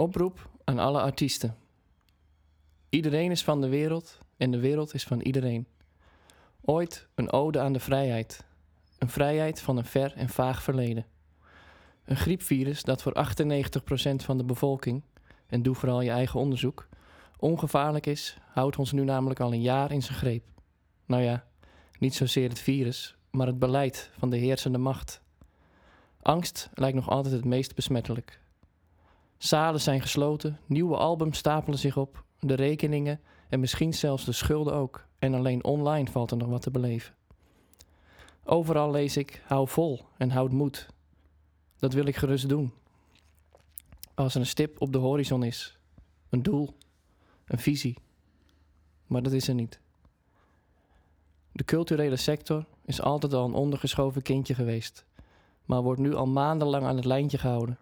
oproep aan alle artiesten. Iedereen is van de wereld en de wereld is van iedereen. Ooit een ode aan de vrijheid. Een vrijheid van een ver en vaag verleden. Een griepvirus dat voor 98% van de bevolking, en doe vooral je eigen onderzoek, ongevaarlijk is, houdt ons nu namelijk al een jaar in zijn greep. Nou ja, niet zozeer het virus, maar het beleid van de heersende macht. Angst lijkt nog altijd het meest besmettelijk. Zalen zijn gesloten, nieuwe albums stapelen zich op, de rekeningen en misschien zelfs de schulden ook. En alleen online valt er nog wat te beleven. Overal lees ik: hou vol en houd moed. Dat wil ik gerust doen. Als er een stip op de horizon is, een doel, een visie. Maar dat is er niet. De culturele sector is altijd al een ondergeschoven kindje geweest, maar wordt nu al maandenlang aan het lijntje gehouden.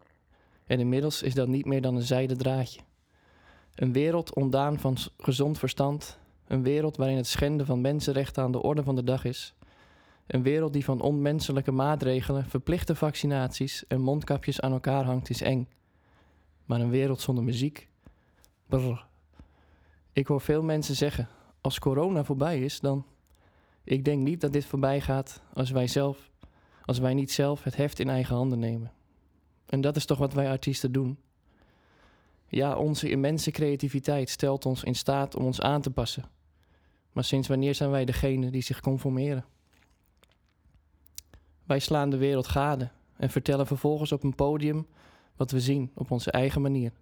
En inmiddels is dat niet meer dan een zijden draadje. Een wereld ontdaan van gezond verstand, een wereld waarin het schenden van mensenrechten aan de orde van de dag is. Een wereld die van onmenselijke maatregelen, verplichte vaccinaties en mondkapjes aan elkaar hangt, is eng. Maar een wereld zonder muziek? Brr. Ik hoor veel mensen zeggen: als corona voorbij is, dan. Ik denk niet dat dit voorbij gaat als wij zelf, als wij niet zelf het heft in eigen handen nemen. En dat is toch wat wij artiesten doen. Ja, onze immense creativiteit stelt ons in staat om ons aan te passen. Maar sinds wanneer zijn wij degene die zich conformeren? Wij slaan de wereld gade en vertellen vervolgens op een podium wat we zien op onze eigen manier.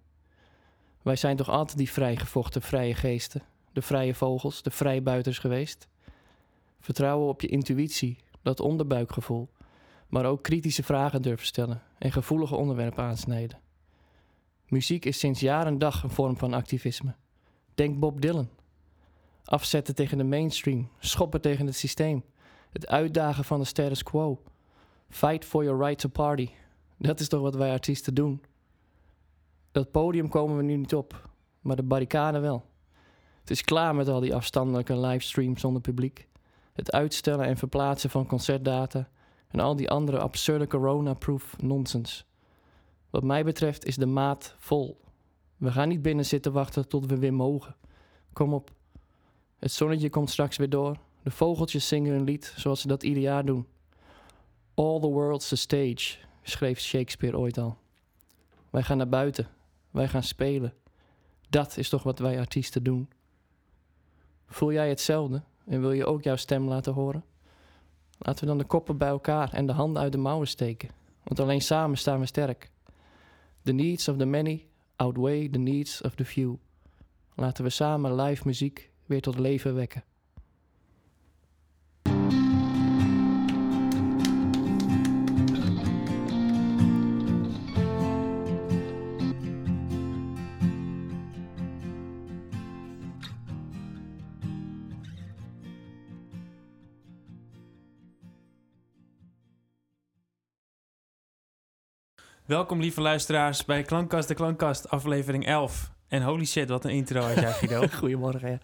Wij zijn toch altijd die vrijgevochten vrije geesten, de vrije vogels, de vrijbuiters geweest? Vertrouwen op je intuïtie, dat onderbuikgevoel, maar ook kritische vragen durven stellen en gevoelige onderwerpen aansnijden. Muziek is sinds jaar en dag een vorm van activisme. Denk Bob Dylan. Afzetten tegen de mainstream, schoppen tegen het systeem, het uitdagen van de status quo. Fight for your right to party. Dat is toch wat wij artiesten doen. Dat podium komen we nu niet op, maar de barricade wel. Het is klaar met al die afstandelijke livestreams zonder publiek. Het uitstellen en verplaatsen van concertdata en al die andere absurde corona-proof nonsens. Wat mij betreft is de maat vol. We gaan niet binnen zitten wachten tot we weer mogen. Kom op. Het zonnetje komt straks weer door. De vogeltjes zingen hun lied zoals ze dat ieder jaar doen. All the world's a stage, schreef Shakespeare ooit al. Wij gaan naar buiten. Wij gaan spelen. Dat is toch wat wij artiesten doen. Voel jij hetzelfde en wil je ook jouw stem laten horen? Laten we dan de koppen bij elkaar en de handen uit de mouwen steken. Want alleen samen staan we sterk. The needs of the many outweigh the needs of the few. Laten we samen live muziek weer tot leven wekken. Welkom lieve luisteraars bij Klankkast de Klankkast, aflevering 11. En holy shit, wat een intro had jij Guido. Goedemorgen, ja.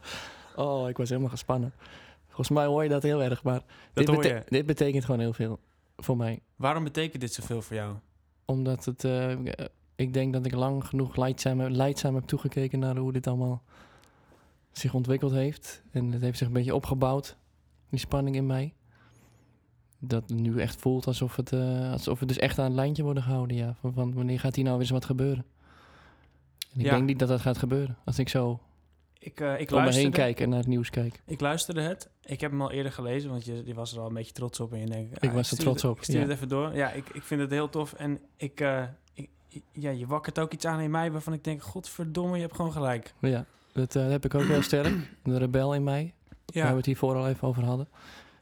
Oh, ik was helemaal gespannen. Volgens mij hoor je dat heel erg, maar dit, hoor bete- je. dit betekent gewoon heel veel voor mij. Waarom betekent dit zoveel voor jou? Omdat het, eh, ik denk dat ik lang genoeg leidzaam, leidzaam heb toegekeken naar hoe dit allemaal zich ontwikkeld heeft. En het heeft zich een beetje opgebouwd, die spanning in mij. Dat het nu echt voelt alsof het, eh, alsof we dus echt aan het lijntje worden gehouden. Ja. Van, van wanneer gaat hier nou weer eens wat gebeuren? En ik Ja. denk niet dat dat gaat gebeuren. Als ik zo Ik, eh, ik, om me heen kijk en naar het nieuws kijk. ik luisterde het. Ik heb hem al eerder gelezen, want je, je was er al een beetje trots op. En je denkt, Ik ah, was er stuur trots het- op, Ik stuur ja. het even door. Ja, ik, ik vind het heel tof. En ik, ik, ja, je wakkert ook iets aan in mij waarvan ik denk, godverdomme, je hebt gewoon gelijk. Ja, dat heb ik ook heel sterk. De rebel in mij, waar we Ja, het hiervoor al even over hadden.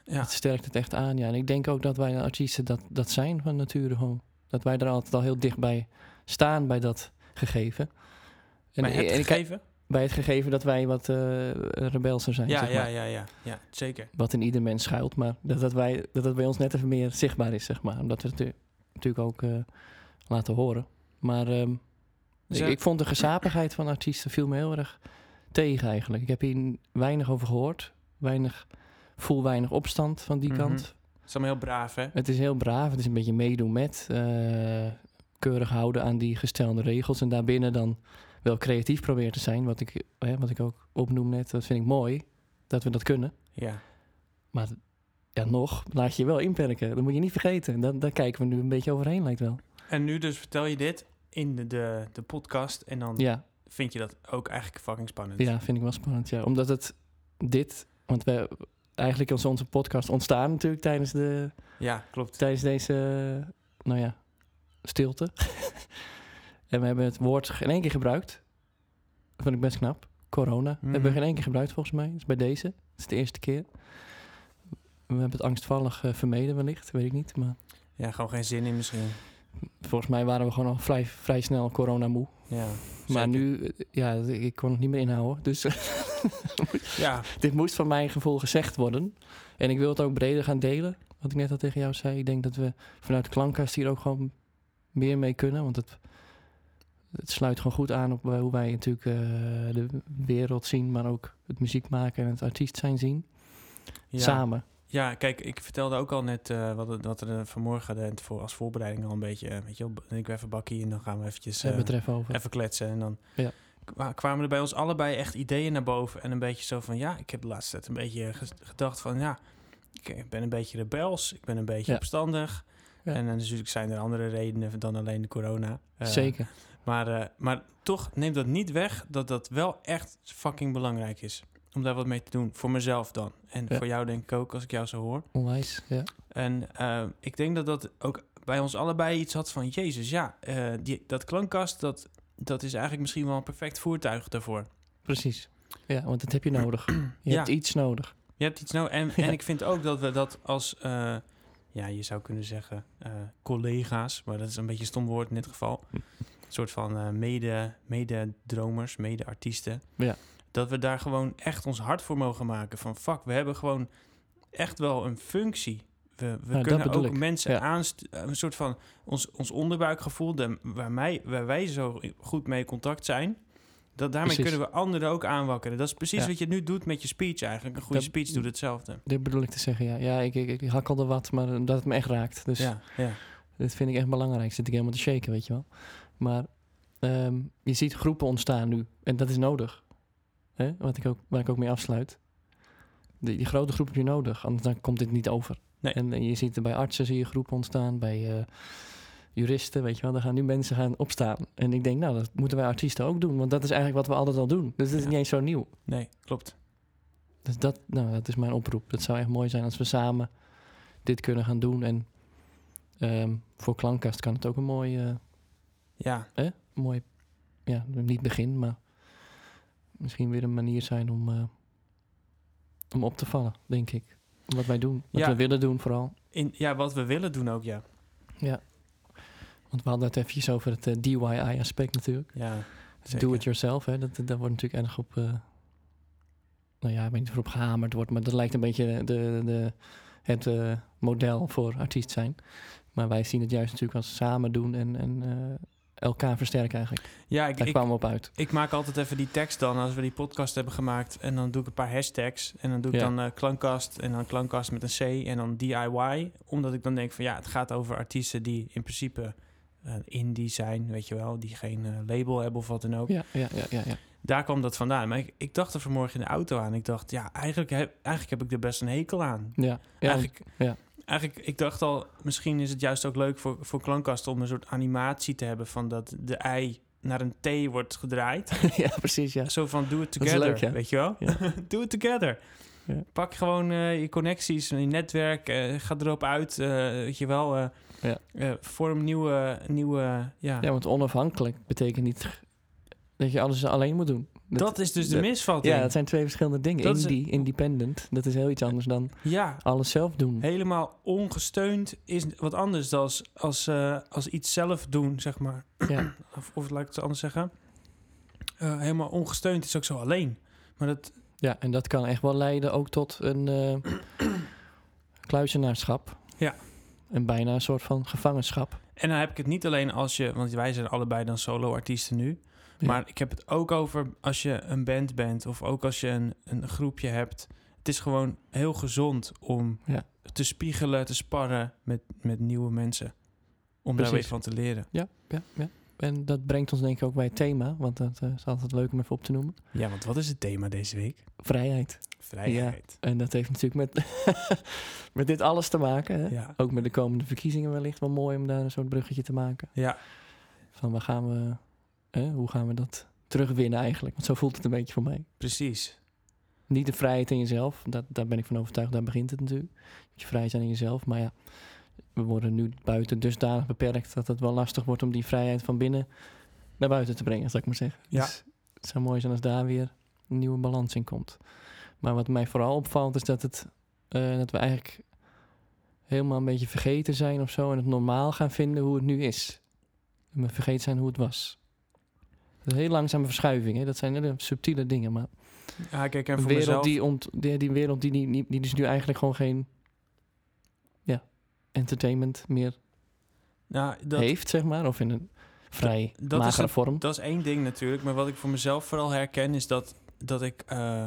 Ja. Het sterkt het echt aan, ja. En ik denk ook dat wij artiesten dat, dat zijn van nature gewoon. Dat wij er altijd al heel dichtbij staan bij dat gegeven. En, Maar het en ik- gegeven? bij het gegeven dat wij wat eh rebelser zijn, Ja, zeg ja, maar. ja, ja, ja, zeker. Wat in ieder mens schuilt, maar dat dat, wij, dat dat bij ons net even meer zichtbaar is, zeg maar. Omdat we het natu- natuurlijk ook eh, laten horen. Maar ehm, Dus ik, ja, ik vond de gezapigheid van artiesten viel me heel erg tegen eigenlijk. Ik heb hier weinig over gehoord. Weinig, voel weinig opstand van die Mhm. kant. het is allemaal heel braaf, hè? Het is heel braaf. Het is een beetje meedoen met. eh, keurig houden aan die gestelde regels. En daarbinnen dan wel creatief proberen te zijn. Wat ik, hè, wat ik ook opnoem net, dat vind ik mooi. Dat we dat kunnen. Ja. Maar ja, nog, laat je je wel inperken. Dat moet je niet vergeten. Dan, daar kijken we nu een beetje overheen, lijkt wel. En nu dus vertel je dit in de, de, de podcast en dan Ja, vind je dat ook eigenlijk fucking spannend. ja, vind ik wel spannend. Ja. Omdat het dit, want we eigenlijk is onze podcast ontstaan natuurlijk tijdens, de, Ja, klopt. tijdens deze, nou ja, stilte. en we hebben het woord geen één keer gebruikt. Dat vind ik best knap. Corona. Mhm. Hebben we geen één keer gebruikt volgens mij. Dat is bij deze. Dat is de eerste keer. We hebben het angstvallig eh, vermeden wellicht, weet ik niet. Maar Ja, gewoon geen zin in misschien. volgens mij waren we gewoon al vrij, vrij snel corona moe. Ja. Maar nu, eh, ja, ik kon het niet meer inhouden. Dus Ja, dit moest van mijn gevoel gezegd worden. En ik wil het ook breder gaan delen. Wat ik net al tegen jou zei. Ik denk dat we vanuit de klankkast hier ook gewoon meer mee kunnen. Want het, het sluit gewoon goed aan op hoe wij natuurlijk eh, de wereld zien. Maar ook het muziek maken en het artiest zijn zien. ja. Samen. Ja, kijk, ik vertelde ook al net eh, wat, wat er eh, vanmorgen de, voor, als voorbereiding al een beetje, eh, weet je wel, ik even bakkie en dan gaan we eventjes Uh, over. even kletsen. En dan Ja. kwa- kwamen er bij ons allebei echt ideeën naar boven. En een beetje zo van, ja, ik heb de laatste tijd een beetje gedacht van, ja, ik, ben een beetje rebels, ik ben een beetje Ja. opstandig. Ja. En dan natuurlijk zijn er andere redenen dan alleen de corona. Zeker. Maar, maar toch neemt dat niet weg dat dat wel echt fucking belangrijk is. Om daar wat mee te doen. Voor mezelf dan. En Ja. voor jou denk ik ook, als ik jou zo hoor. Onwijs. Ja. En eh, ik denk dat dat ook bij ons allebei iets had van... Jezus, ja, eh, die, dat klankkast, dat, dat is eigenlijk misschien wel een perfect voertuig daarvoor. Precies. Ja, want dat heb je nodig. Je Ja. hebt iets nodig. Je hebt iets nou en, Ja. en ik vind ook dat we dat als... eh, ja, je zou kunnen zeggen collega's, maar dat is een beetje een stom woord in dit geval. Een soort van mede, mede-dromers, mede-artiesten. Ja. Dat we daar gewoon echt ons hart voor mogen maken. Van fuck, we hebben gewoon echt wel een functie. We, we dat kunnen ook ik, mensen ja. aanst... Een soort van ons, ons onderbuikgevoel, de, waar, mij, waar wij zo goed mee in contact zijn... Dat, daarmee Precies. kunnen we anderen ook aanwakkeren. Dat is precies Ja. wat je nu doet met je speech eigenlijk. Een goede Dat- speech doet hetzelfde. Dit bedoel ik te zeggen, ja. Ja, ik, ik, ik hakkelde wat, maar dat het me echt raakt. Dus Ja, ja. Dat vind ik echt belangrijk. Zit ik helemaal te shaken, weet je wel. Maar ehm, je ziet groepen ontstaan nu. En dat is nodig. Hè? Wat ik ook, waar ik ook mee afsluit. Die, die grote groep heb je nodig. Anders dan komt dit niet over. Nee. En, en je ziet er bij artsen zie je groepen ontstaan. Bij eh, juristen, weet je wel. Daar gaan nu mensen gaan opstaan. En ik denk, nou, dat moeten wij artiesten ook doen. Want dat is eigenlijk wat we altijd al doen. Dus dat is Ja. niet eens zo nieuw. Nee, klopt. Dus dat, nou, dat is mijn oproep. Het zou echt mooi zijn als we samen dit kunnen gaan doen. En ehm, voor Klankkast kan het ook een mooi... eh, Ja, mooi, ja, niet begin, maar misschien weer een manier zijn om, eh, om op te vallen, denk ik. Wat wij doen, wat Ja. we willen doen vooral. in, ja, wat we willen doen ook, ja. Ja. Want we hadden het eventjes over het eh, DIY-aspect natuurlijk. Ja, Het zeker. Do it yourself, hè. Dat, dat wordt natuurlijk erg op, eh, nou ja, ik weet niet of erop gehamerd wordt, maar dat lijkt een beetje de, de, het model voor artiest zijn. Maar wij zien het juist natuurlijk als samen doen en, en elkaar versterken eigenlijk. Ja, ik, Daar ik, kwamen we op uit. ik maak altijd even die tekst dan als we die podcast hebben gemaakt. En dan doe ik een paar hashtags. En dan doe ik Ja. dan eh, klankkast en dan klankkast met een C en dan DIY. Omdat ik dan denk van ja, het gaat over artiesten die in principe eh, indie zijn, weet je wel. Die geen eh, label hebben of wat dan ook. Ja, ja, ja, ja. ja. Daar kwam dat vandaan. Maar ik, ik dacht er vanmorgen in de auto aan. Ik dacht, ja, eigenlijk heb, eigenlijk heb ik er best een hekel aan. ja, ja eigenlijk, ja. Eigenlijk, ik dacht al, misschien is het juist ook leuk voor, voor klankkast om een soort animatie te hebben van dat de ei naar een T wordt gedraaid. ja, precies, ja. Zo van do it together, leuk, ja. weet je wel? Ja. do it together. Ja. Pak gewoon eh, je connecties, je netwerk, eh, ga erop uit, eh, weet je wel. Ja. vorm nieuwe, nieuwe ja. Ja, want onafhankelijk betekent niet dat je alles alleen moet doen. Dat is dus de dat- misvatting. Ja, dat zijn twee verschillende dingen. Dat Indie, independent, dat is heel iets anders dan ja, alles zelf doen. helemaal ongesteund is wat anders dan als, als, eh, als iets zelf doen, zeg maar. Ja, Of, of laat ik het anders zeggen. Eh, helemaal ongesteund is ook zo alleen. Maar dat, ja, en dat kan echt wel leiden ook tot een eh kluizenaarschap. Ja. En bijna een soort van gevangenschap. en dan heb ik het niet alleen als je, want wij zijn allebei dan solo-artiesten nu. Ja. Maar ik heb het ook over als je een band bent of ook als je een, een groepje hebt. Het is gewoon heel gezond om Ja. te spiegelen, te sparren met, met nieuwe mensen. Om daar weer van te leren. Ja, ja, ja. En dat brengt ons denk ik ook bij het thema, want dat eh, is altijd leuk om even op te noemen. Ja, want wat is het thema deze week? Vrijheid. Vrijheid. En dat heeft natuurlijk met, met dit alles te maken. Hè? Ja. Ook met de komende verkiezingen wellicht wel mooi om daar een soort bruggetje te maken. Ja. Van waar gaan we, hè, hoe gaan we dat terugwinnen eigenlijk? Want zo voelt het een beetje voor mij. precies. Niet de vrijheid in jezelf, dat, daar ben ik van overtuigd, daar begint het natuurlijk. Dat je vrij zijn in jezelf. Maar ja, we worden nu buiten dusdanig beperkt dat het wel lastig wordt om die vrijheid van binnen naar buiten te brengen, zal ik maar zeggen. Ja. Dus het zou mooi zijn als daar weer een nieuwe balans in komt. Maar wat mij vooral opvalt is dat, het, eh, dat we eigenlijk helemaal een beetje vergeten zijn of zo en het normaal gaan vinden hoe het nu is. En we vergeten zijn hoe het was. Dat is een heel langzame verschuiving. Hè? Dat zijn hele subtiele dingen, maar Ja, kijk, en voor wereld mezelf... die, ont, die, die wereld die, die, die, die dus nu eigenlijk gewoon geen ja, entertainment meer Nou, dat, heeft, zeg maar. Of in een vrij dat is magere het- vorm. dat is één ding natuurlijk. Maar wat ik voor mezelf vooral herken is dat, dat ik... eh,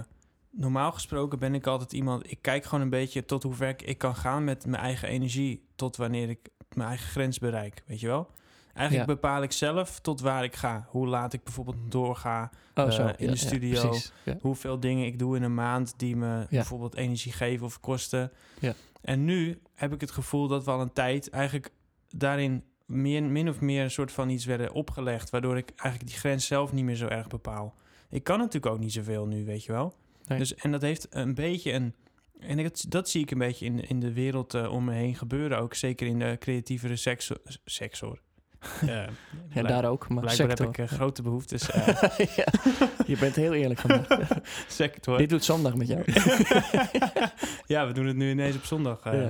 normaal gesproken ben ik altijd iemand... Ik kijk gewoon een beetje tot hoe ver ik, ik kan gaan met mijn eigen energie. Tot wanneer ik mijn eigen grens bereik, weet je wel? Eigenlijk Ja. bepaal ik zelf tot waar ik ga. Hoe laat ik bijvoorbeeld doorga. Oh, eh, in de studio. Ja. hoeveel dingen ik doe in een maand die me bijvoorbeeld energie geven of kosten. Ja. En nu heb ik het gevoel dat we al een tijd eigenlijk daarin meer, min of meer een soort van iets werden opgelegd, waardoor ik eigenlijk die grens zelf niet meer zo erg bepaal. Ik kan natuurlijk ook niet zoveel nu, weet je wel. Nee. Dus, en dat heeft een beetje een. En dat, dat zie ik een beetje in, in de wereld eh, om me heen gebeuren. Ook zeker in de creatievere sector. sector. Ja, blijk- daar ook, maar Blijkbaar sector. heb ik eh, grote behoeftes. eh, ja, je bent heel eerlijk vandaag. sector. Dit doet zondag met jou. ja, we doen het nu ineens op zondag. eh.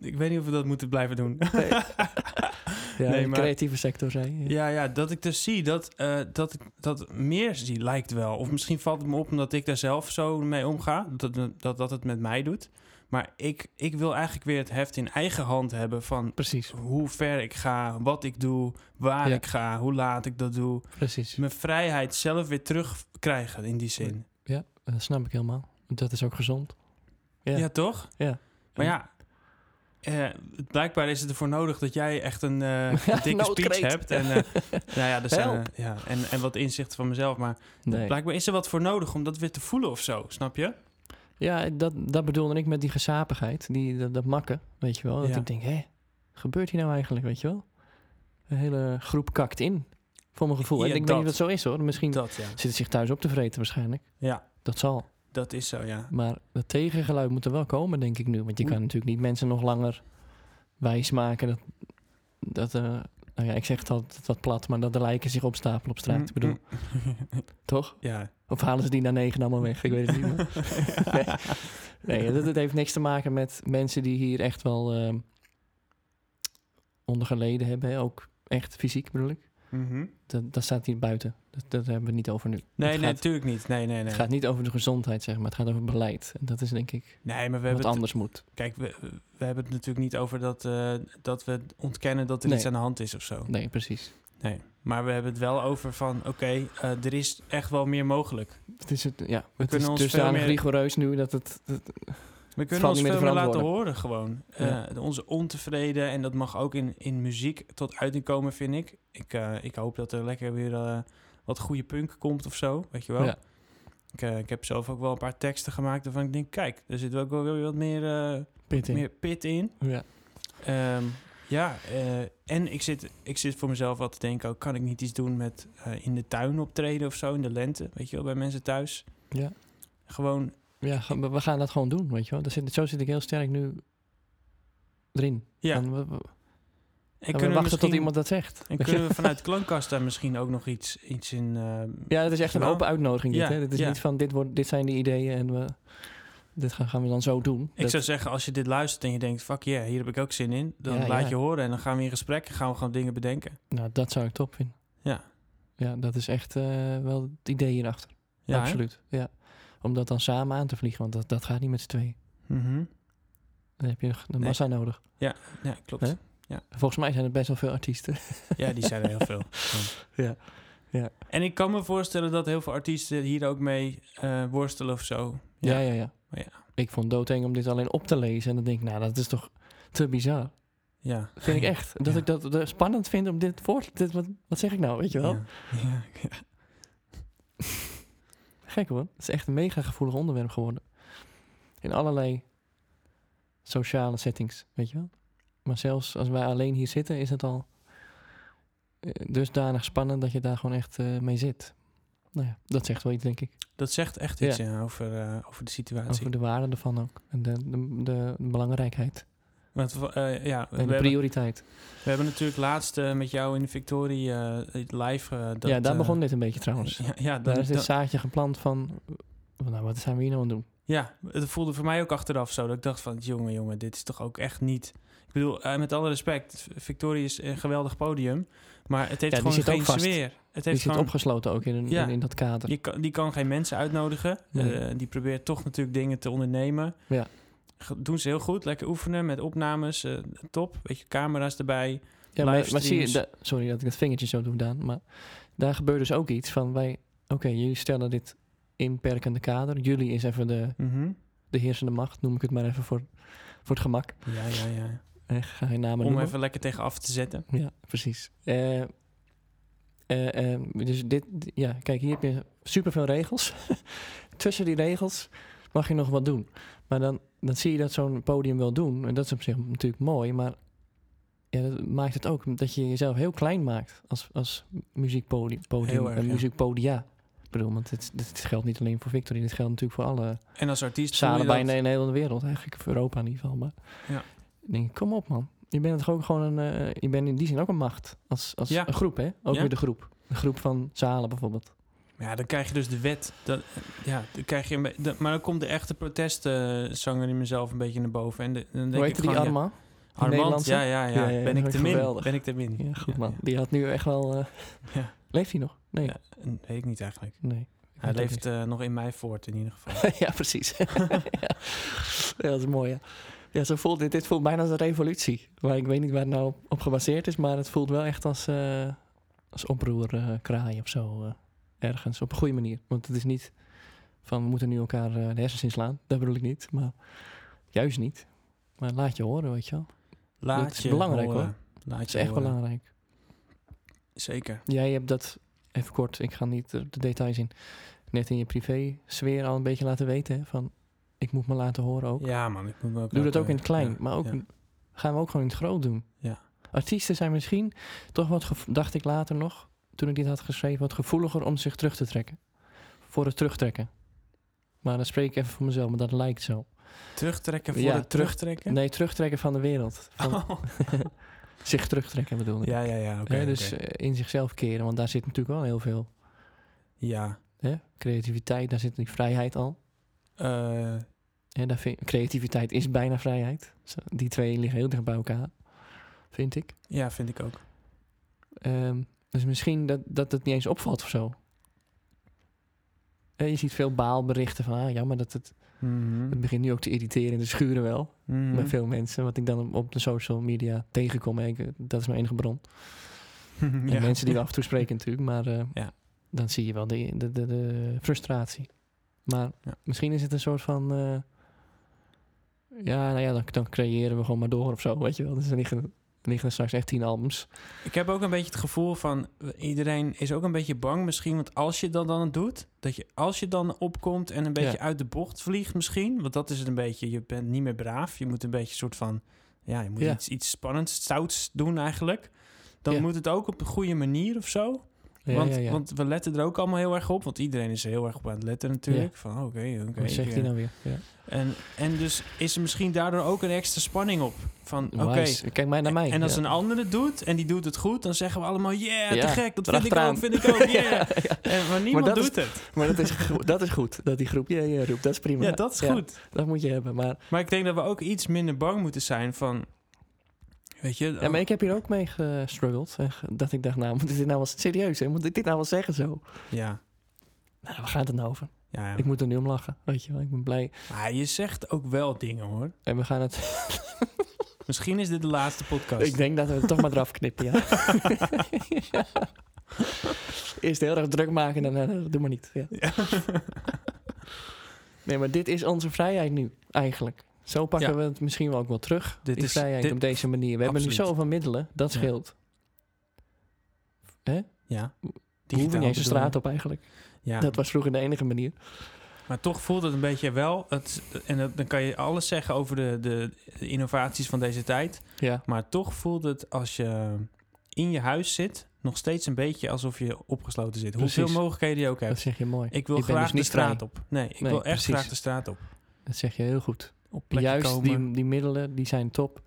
Ik weet niet of we dat moeten blijven doen. Nee. Ja, Nee, de maar- creatieve sector, zei je. ja, ja, dat ik dus zie dat, dat ik dat meer zie, lijkt wel. Of misschien valt het me op omdat ik daar zelf zo mee omga. Dat dat, dat het met mij doet. Maar ik, ik wil eigenlijk weer het heft in eigen hand hebben van Precies, hoe ver ik ga, wat ik doe, waar Ja. ik ga, hoe laat ik dat doe. precies. Mijn vrijheid zelf weer terugkrijgen in die zin. Ja, dat snap ik helemaal. Dat is ook gezond. Ja, Ja. toch? Ja. Maar ja, eh, blijkbaar is het ervoor nodig dat jij echt een, eh, een dikke speech hebt. En, eh, nou ja, er zijn, eh, ja, en, en wat inzichten van mezelf. Maar Nee. blijkbaar is er wat voor nodig om dat weer te voelen of zo, snap je? Ja, dat, dat bedoelde ik met die gezapigheid, die, dat, dat makken, weet je wel. Dat Ja. ik denk, hé, gebeurt hier nou eigenlijk, weet je wel? Een hele groep kakt in, voor mijn gevoel. Ja, en ik dat. weet niet of dat zo is hoor. Misschien Dat, ja. zit het zich thuis op te vreten waarschijnlijk. Ja, Dat zal. dat is zo, ja. Maar het tegengeluid moet er wel komen, denk ik nu. Want je Hoe- kan natuurlijk niet mensen nog langer wijsmaken dat... dat eh, nou ja, ik zeg het altijd wat plat, maar dat de lijken zich opstapelen op straat. Ik bedoel, toch? ja. Of halen ze die na negen allemaal weg? Ik weet het niet. nee, nee dat, dat heeft niks te maken met mensen die hier echt wel ehm onder geleden hebben. Hè? Ook echt fysiek bedoel ik. Mhm. Dat, dat staat hier buiten. Dat, dat hebben we niet over nu. Nee, nee, natuurlijk niet. Nee, nee, nee. het gaat niet over de gezondheid, zeg maar. Het gaat over beleid. En dat is denk ik Nee, maar we wat het, anders moet. kijk, we, we hebben het natuurlijk niet over dat, eh, dat we ontkennen dat er Nee. iets aan de hand is of zo. Nee, precies. Nee, maar we hebben het wel over van, oké, eh, er is echt wel meer mogelijk. Het is, het, ja, het kunnen is ons veel meer- rigoureus nu dat het... dat- We kunnen ons veel meer laten horen gewoon. Ja. Eh, onze ontevreden, en dat mag ook in, in muziek tot uiting komen, vind ik. Ik, eh, ik hoop dat er lekker weer eh, wat goede punk komt of zo, weet je wel. Ja. Ik, ik heb zelf ook wel een paar teksten gemaakt waarvan ik denk, kijk, er zit ook wel weer wat meer, pit in. meer pit in. Ja. Ehm, ja, en ik zit, ik zit voor mezelf wat te denken, ook kan ik niet iets doen met in de tuin optreden of zo, in de lente, weet je wel, bij mensen thuis. Ja. Gewoon, Ja, we gaan dat gewoon doen, weet je wel. Daar zit, zo zit ik heel sterk nu erin. ja. We, we- en gaan we kunnen wachten tot iemand dat zegt. En kunnen we vanuit Klankkast daar misschien ook nog iets, iets in... eh, Ja, het is echt een open uitnodiging dit. Ja, hè? Dit is ja. niet van, dit, wordt, dit zijn de ideeën en we, dit gaan, gaan we dan zo doen. Ik Dat- zou zeggen, als je dit luistert en je denkt, fuck yeah, hier heb ik ook zin in. Dan Ja, laat je horen en dan gaan we in gesprek en gaan we gewoon dingen bedenken. Nou, dat zou ik top vinden. Ja. Ja, dat is echt eh, wel het idee hierachter. Hè? Absoluut. Ja. Om dat dan samen aan te vliegen, want dat, dat gaat niet met z'n tweeën. Mhm. Dan heb je nog de Nee. massa nodig. Ja, klopt. Hè? Volgens mij zijn er best wel veel artiesten. Ja, die zijn er heel veel. Ja. Ja. En ik kan me voorstellen dat heel veel artiesten hier ook mee eh, worstelen of zo. Ja, ja, ja. Maar ja. Ik vond het doodeng om dit alleen op te lezen. En dan denk ik, nou, dat is toch te bizar. Ja. Vind ik echt. Dat Ja. ik dat spannend vind om dit voor... Dit, wat, wat zeg ik nou, weet je wel? Ja. Gek hoor. Het is echt een mega gevoelig onderwerp geworden. In allerlei sociale settings, weet je wel. Maar zelfs als wij alleen hier zitten, is het al eh, dusdanig spannend dat je daar gewoon echt eh, mee zit. Nou ja, dat zegt wel iets, denk ik. Dat zegt echt iets ja, over, eh, over de situatie. Over de waarde ervan ook. En de, de, de belangrijkheid. Want, eh, ja, we En de hebben, prioriteit. we hebben natuurlijk laatst eh, met jou in de Victorie het live... dat, ja, daar begon dit een beetje trouwens. Ja, ja, daar is dit dan- zaadje geplant van... Nou, wat zijn we hier nou aan het doen? Ja, het voelde voor mij ook achteraf zo. Dat ik dacht van, jongen, jongen, dit is toch ook echt niet... Ik bedoel, met alle respect, Victoria is een geweldig podium. Maar het heeft Ja, die gewoon zit geen sfeer. Het Die heeft zit gewoon, opgesloten ook in, een- Ja. in, in dat kader. die, kan, die kan geen mensen uitnodigen. Nee. Die probeert toch natuurlijk dingen te ondernemen. Ja. Doen ze heel goed. Lekker oefenen met opnames. eh, top. Weet je, camera's erbij. Ja, maar, maar zie je, da- sorry dat ik het vingertje zo doe, Daan, maar daar gebeurt dus ook iets van wij, oké, jullie stellen dit inperkende kader. Jullie is even de, Mhm. de heersende macht, noem ik het maar even voor, voor het gemak. Ja, ja, ja. Eh, ga je namen Om noemen. even lekker tegen af te zetten. Ja, precies. Eh, dus dit, ja, kijk, hier heb je superveel regels. Tussen die regels mag je nog wat doen. Maar dan, dan zie je dat zo'n podium wel doen. En dat is op zich natuurlijk mooi, maar ja, dat maakt het ook dat je jezelf heel klein maakt als, als muziekpodium podium, erg, en ja. muziekpodia. Ik bedoel, want dit, dit geldt niet alleen voor Victory, dit geldt natuurlijk voor alle En als artiest zalen bijna in de hele wereld, eigenlijk voor Europa in ieder geval. Maar Ja. ik denk, kom op man. Je bent toch ook gewoon een, eh, je bent in die zin ook een macht. Als, als Ja. een groep, hè? Ook weer de groep. De groep van zalen bijvoorbeeld. Ja, dan krijg je dus de wet. Dat, ja, dan krijg je maar dan komt de echte protestzanger in mezelf een beetje naar boven. En de, dan denk Hoe ik heet die gewoon, ja, allemaal? Armand, ja, ja, ja, Ja, ja, ja, Ben ik te min? Ben ik te min? Ja, goed Ja, man. ja. Die had nu echt wel... eh, Ja. Leeft hij nog? Nee. Ja, weet ik niet eigenlijk. Nee. Hij leeft eh, nog in mij voort in ieder geval. ja, precies. ja. Ja, dat is mooi, ja. Ja, zo voelt dit, dit voelt bijna als een revolutie. Maar ik weet niet waar het nou op, gebaseerd is, maar het voelt wel echt als, eh als oproerkraai of zo. eh, ergens, op een goede manier. Want het is niet van, we moeten nu elkaar eh, de hersens inslaan. Dat bedoel ik niet, maar juist niet. Maar laat je horen, weet je wel. Laat Dat is je belangrijk, horen. hoor. Laat Dat is echt horen. belangrijk. Zeker. Jij hebt dat, even kort, ik ga niet de details in, net in je privé sfeer al een beetje laten weten. Hè, van, ik moet me laten horen ook. Ja man, ik moet me ook Doe dat ook in het klein, ja, maar ook ja. gaan we ook gewoon in het groot doen. Ja. Artiesten zijn misschien toch wat, dacht ik later nog, toen ik dit had geschreven, wat gevoeliger om zich terug te trekken. Voor het terugtrekken. Maar dan spreek ik even voor mezelf, maar dat lijkt zo. Terugtrekken voor Ja, het terug- terugtrekken? Nee, terugtrekken van de wereld. Van Oh. zich terugtrekken bedoel ik. Ja, ja, ja. Oké. Dus eh, in zichzelf keren, want daar zit natuurlijk wel heel veel ja. hè? creativiteit, daar zit die vrijheid al. Eh, daar vind, creativiteit is bijna vrijheid. Die twee liggen heel dicht bij elkaar, vind ik. ja, vind ik ook. Ehm, dus misschien dat, dat het niet eens opvalt of zo. Eh, je ziet veel baalberichten van, ah, ja, maar dat het, Mhm. het begint nu ook te irriteren in de schuren wel. Mhm. Bij veel mensen, wat ik dan op, op de social media tegenkom. ik- dat is mijn enige bron. En mensen die we af en toe spreken natuurlijk, maar eh, Ja. dan zie je wel de, de, de, de frustratie. Maar Ja. misschien is het een soort van, eh, ja, nou ja, dan, dan creëren we gewoon maar door of zo, weet je wel. Dus er liggen, er straks echt tien albums. Ik heb ook een beetje het gevoel van iedereen is ook een beetje bang misschien, want als je dat dan doet, dat je als je dan opkomt en een beetje Ja. uit de bocht vliegt misschien, want dat is het een beetje, je bent niet meer braaf, je moet een beetje een soort van, ja, je moet Ja. iets, iets spannends, stouts doen eigenlijk. Dan moet het ook op een goede manier of zo. Ja, want, ja, ja. want we letten er ook allemaal heel erg op, want iedereen is er heel erg op aan het letten natuurlijk. Van oké, oké. Wat zegt hij eh, nou weer? Ja. En, en dus is er misschien daardoor ook een extra spanning op. Van oké. Kijk maar naar mij. en als een ander het doet en die doet het goed, dan zeggen we allemaal: Yeah, te gek, dat vind ik ook, vind ik ook, yeah. En, maar niemand doet is- het. Maar dat is, dat is goed, dat die groep je roept. Dat is prima. Ja, dat is goed. Dat moet je hebben. Maar, Maar ik denk dat we ook iets minder bang moeten zijn van. Weet je, ja, maar ik heb hier ook mee gestruggeld. Dat ik dacht, nou, moet dit nou wel serieus? Hè? Moet ik dit nou wel zeggen zo? ja, Nou, waar gaat het nou over? ja, ja. Ik moet er nu om lachen. Weet je wel, ik ben blij. Maar je zegt ook wel dingen hoor. En we gaan het... Misschien is dit de laatste podcast. Ik denk dat we het toch maar eraf knippen, ja. Ja. Eerst heel erg druk maken en dan... eh, doe maar niet. Ja. Nee, maar dit is onze vrijheid nu, eigenlijk. Zo pakken Ja. we het misschien wel ook wel terug, Dit die is- vrijheid dit- op deze manier. We hebben nu zoveel middelen, dat Ja. scheelt. Ja. We hoeven niet eens de straat op eigenlijk. Ja. Dat was vroeger de enige manier. Maar toch voelt het een beetje wel. Het, en dat- dan kan je alles zeggen over de, de, de innovaties van deze tijd. Ja, Maar toch voelt het als je in je huis zit, nog steeds een beetje alsof je opgesloten zit. Precies. Hoeveel mogelijkheden je ook dat hebt. zeg je mooi. Ik wil Je graag dus de straat vrij. op. Nee, ik Nee, wil echt precies. graag de straat op. Dat zeg je heel goed. Op plekken Juist komen. die, die middelen, die zijn top.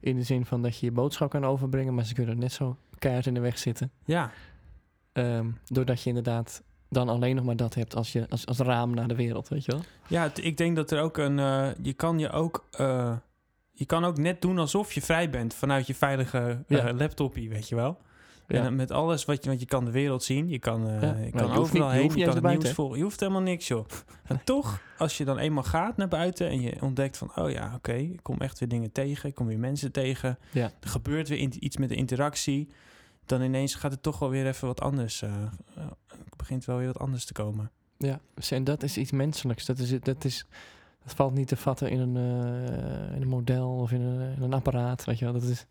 In de zin van dat je je boodschap kan overbrengen, maar ze kunnen net zo keihard in de weg zitten. Ja, Ehm, doordat je inderdaad dan alleen nog maar dat hebt als, je, als, als raam naar de wereld, weet je wel? ja het- ik denk dat er ook een... eh, je kan je ook... eh, je kan ook net doen alsof je vrij bent vanuit je veilige eh, Ja. laptopje, weet je wel. Ja. En met alles wat je, want je kan de wereld zien, je kan, eh, Ja, je kan je overal niet- je heen, je kan het nieuws volgen. Je hoeft helemaal niks, joh. En toch, als je dan eenmaal gaat naar buiten en je ontdekt van, oh ja, oké, ik kom echt weer dingen tegen, ik kom weer mensen tegen, Ja. er gebeurt weer iets met de interactie, dan ineens gaat het toch wel weer even wat anders. eh eh, het begint wel weer wat anders te komen. Ja, dus en dat is iets menselijks. Dat, is, dat, is, dat valt niet te vatten in een, eh, in een model of in een, in een apparaat, weet je wel. Dat, is,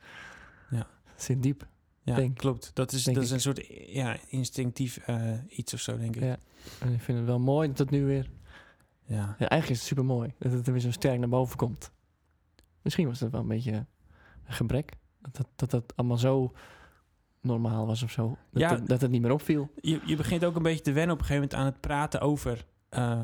Ja. dat zit diep. Ja, Denk- klopt. Dat is, dat is een soort ja, instinctief eh, iets of zo, denk ik. Ja. En ik vind het wel mooi dat het nu weer... Ja. Ja, eigenlijk is het super mooi dat het er weer zo sterk naar boven komt. Misschien was dat wel een beetje een gebrek. Dat dat, dat, dat allemaal zo normaal was of zo. Dat, Ja. het, dat het niet meer opviel. Je, je begint ook een beetje te wennen op een gegeven moment aan het praten over eh,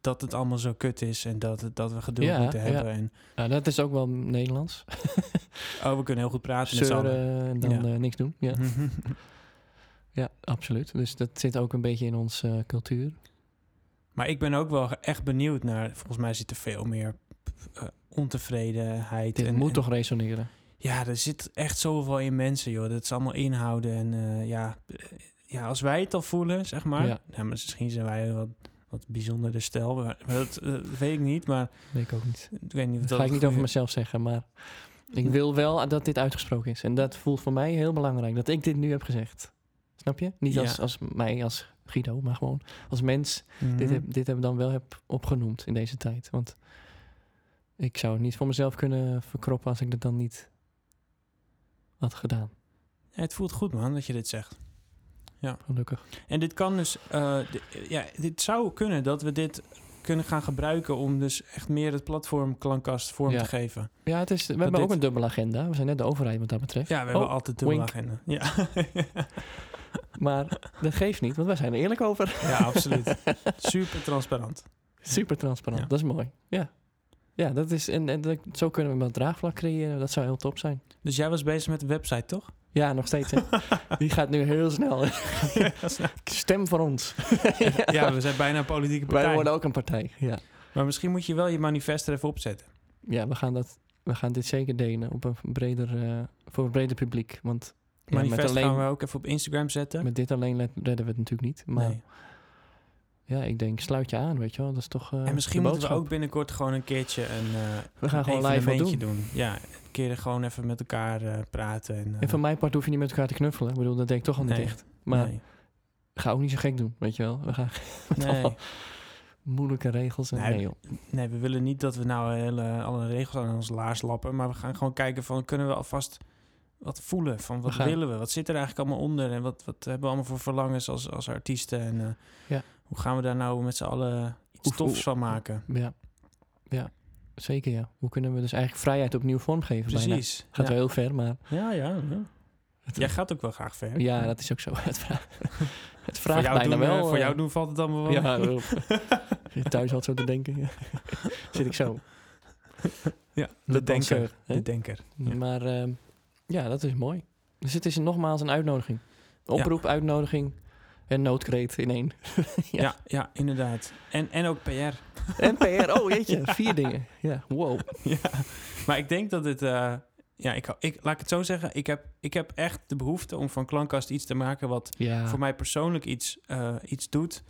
dat het allemaal zo kut is en dat, dat we geduld Ja, moeten ja. hebben. En, Nou, dat is ook wel Nederlands. oh, we kunnen heel goed praten. Zeuren en dan Ja. eh, niks doen. Ja. ja, absoluut. Dus dat zit ook een beetje in onze eh, cultuur. maar ik ben ook wel echt benieuwd naar, volgens mij zit er veel meer eh, ontevredenheid. Dit en, moet en- toch resoneren. Ja, er zit echt zoveel in mensen, joh. Dat is allemaal inhouden en ja, ja, als wij het al voelen, zeg maar. Ja. Ja. maar misschien zijn wij wat, wat bijzondere stel, maar dat, eh, dat weet ik niet, maar Weet ik ook niet. ik weet niet of Dat dat ga ik niet over mezelf zeggen, maar ik wil wel dat dit uitgesproken is. En dat voelt voor mij heel belangrijk, dat ik dit nu heb gezegd. Snap je? Niet Ja. als, als mij, als Guido, maar gewoon als mens dit, Mhm. heb, dit heb dan wel heb opgenoemd in deze tijd. Want ik zou het niet voor mezelf kunnen verkroppen als ik dat dan niet had gedaan. Ja, het voelt goed, man, dat je dit zegt. Gelukkig. En dit kan dus, eh, ja, dit zou kunnen dat we dit kunnen gaan gebruiken om dus echt meer het platform klankkast vorm Ja. te geven. Ja, het is, we hebben dit- ook een dubbele agenda. We zijn net de overheid wat dat betreft. Ja, we hebben Oh, altijd dubbele wink. agenda. Ja. Maar dat geeft niet, want wij zijn er eerlijk over. ja, absoluut. Super transparant. Super transparant, Ja. dat is mooi. Ja, ja dat is, en, en dat- zo kunnen we wel draagvlak creëren. Dat zou heel top zijn. Dus jij was bezig met de website, toch? Ja, nog steeds. Hè? Die gaat nu heel snel. Stem voor ons. ja, we zijn bijna een politieke partij. Wij worden ook een partij. Ja, Maar misschien moet je wel je manifest er even opzetten. ja we, gaan dat, we gaan dit zeker delen op een breder, eh, voor een breder publiek. Want ja, met, alleen, gaan we ook even op Instagram zetten. met dit alleen redden we het natuurlijk niet. Maar nee. ja, ik denk, sluit je aan, weet je wel. Dat is toch eh, En misschien moeten we ook binnenkort gewoon een keertje een, eh We gaan een gewoon live doen. doen. Ja, keer gewoon even met elkaar eh, praten. En, eh, En van mijn part hoef je niet met elkaar te knuffelen. Ik bedoel, dat deed ik toch al niet Nee. echt. Maar nee. ga ook niet zo gek doen, weet je wel. We gaan Nee. moeilijke regels. En, Nee, nee, we willen niet dat we nou hele, alle regels aan ons laars lappen. Maar we gaan gewoon kijken van, kunnen we alvast wat voelen? Van wat We gaan- willen we? Wat zit er eigenlijk allemaal onder? En wat, wat hebben we allemaal voor verlangens als, als artiesten? En eh, Ja. hoe gaan we daar nou met z'n allen iets tofs van maken? Ja. ja, zeker ja. Hoe kunnen we dus eigenlijk vrijheid opnieuw vormgeven? bijna? Precies. Gaat ja. wel heel ver, maar Ja, ja, ja. Jij gaat ook wel graag ver. ja, dat is ook zo. Het vraagt, het voor vraagt bijna doen, eh, wel. voor eh, jou doen valt het allemaal wel. Ja, wel. Thuis had zo te denken. Zit ik zo. Ja, de denker. De denker. Ja. Maar ehm, ja, dat is mooi. Dus het is nogmaals een uitnodiging. Oproep, uitnodiging en noodkreet in één. Ja. Ja. ja, inderdaad. En, en ook PR. En PR, oh jeetje, vier dingen. Ja, wow. ja. Maar ik denk dat het... eh, ja, ik, ik, laat ik het zo zeggen. Ik heb, ik heb echt de behoefte om van Klankkast iets te maken... wat Ja, voor mij persoonlijk iets, eh, iets doet.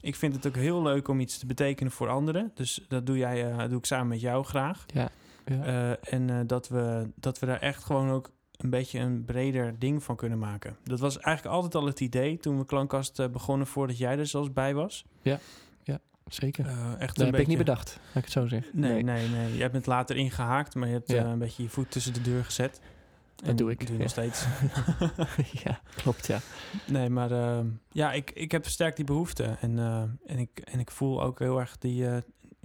Ik vind het ook heel leuk om iets te betekenen voor anderen. Dus dat doe, jij, eh, doe ik samen met jou graag. ja. Eh, en dat, we, dat we daar echt gewoon ook een beetje een breder ding van kunnen maken. Dat was eigenlijk altijd al het idee toen we Klankkast eh, begonnen voordat jij er zelfs bij was. Ja, ja. zeker. Eh, echt Dat een heb beetje... ik niet bedacht, laat ik het zo zeggen. Nee, nee, nee. Je hebt het later ingehaakt, maar je hebt Ja. eh, een beetje je voet tussen de deur gezet. Dat doe ik, doe je ja. nog steeds. ja, klopt, ja. Nee, maar ja, ik, ik heb sterk die behoefte. En, en, ik, en ik voel ook heel erg die...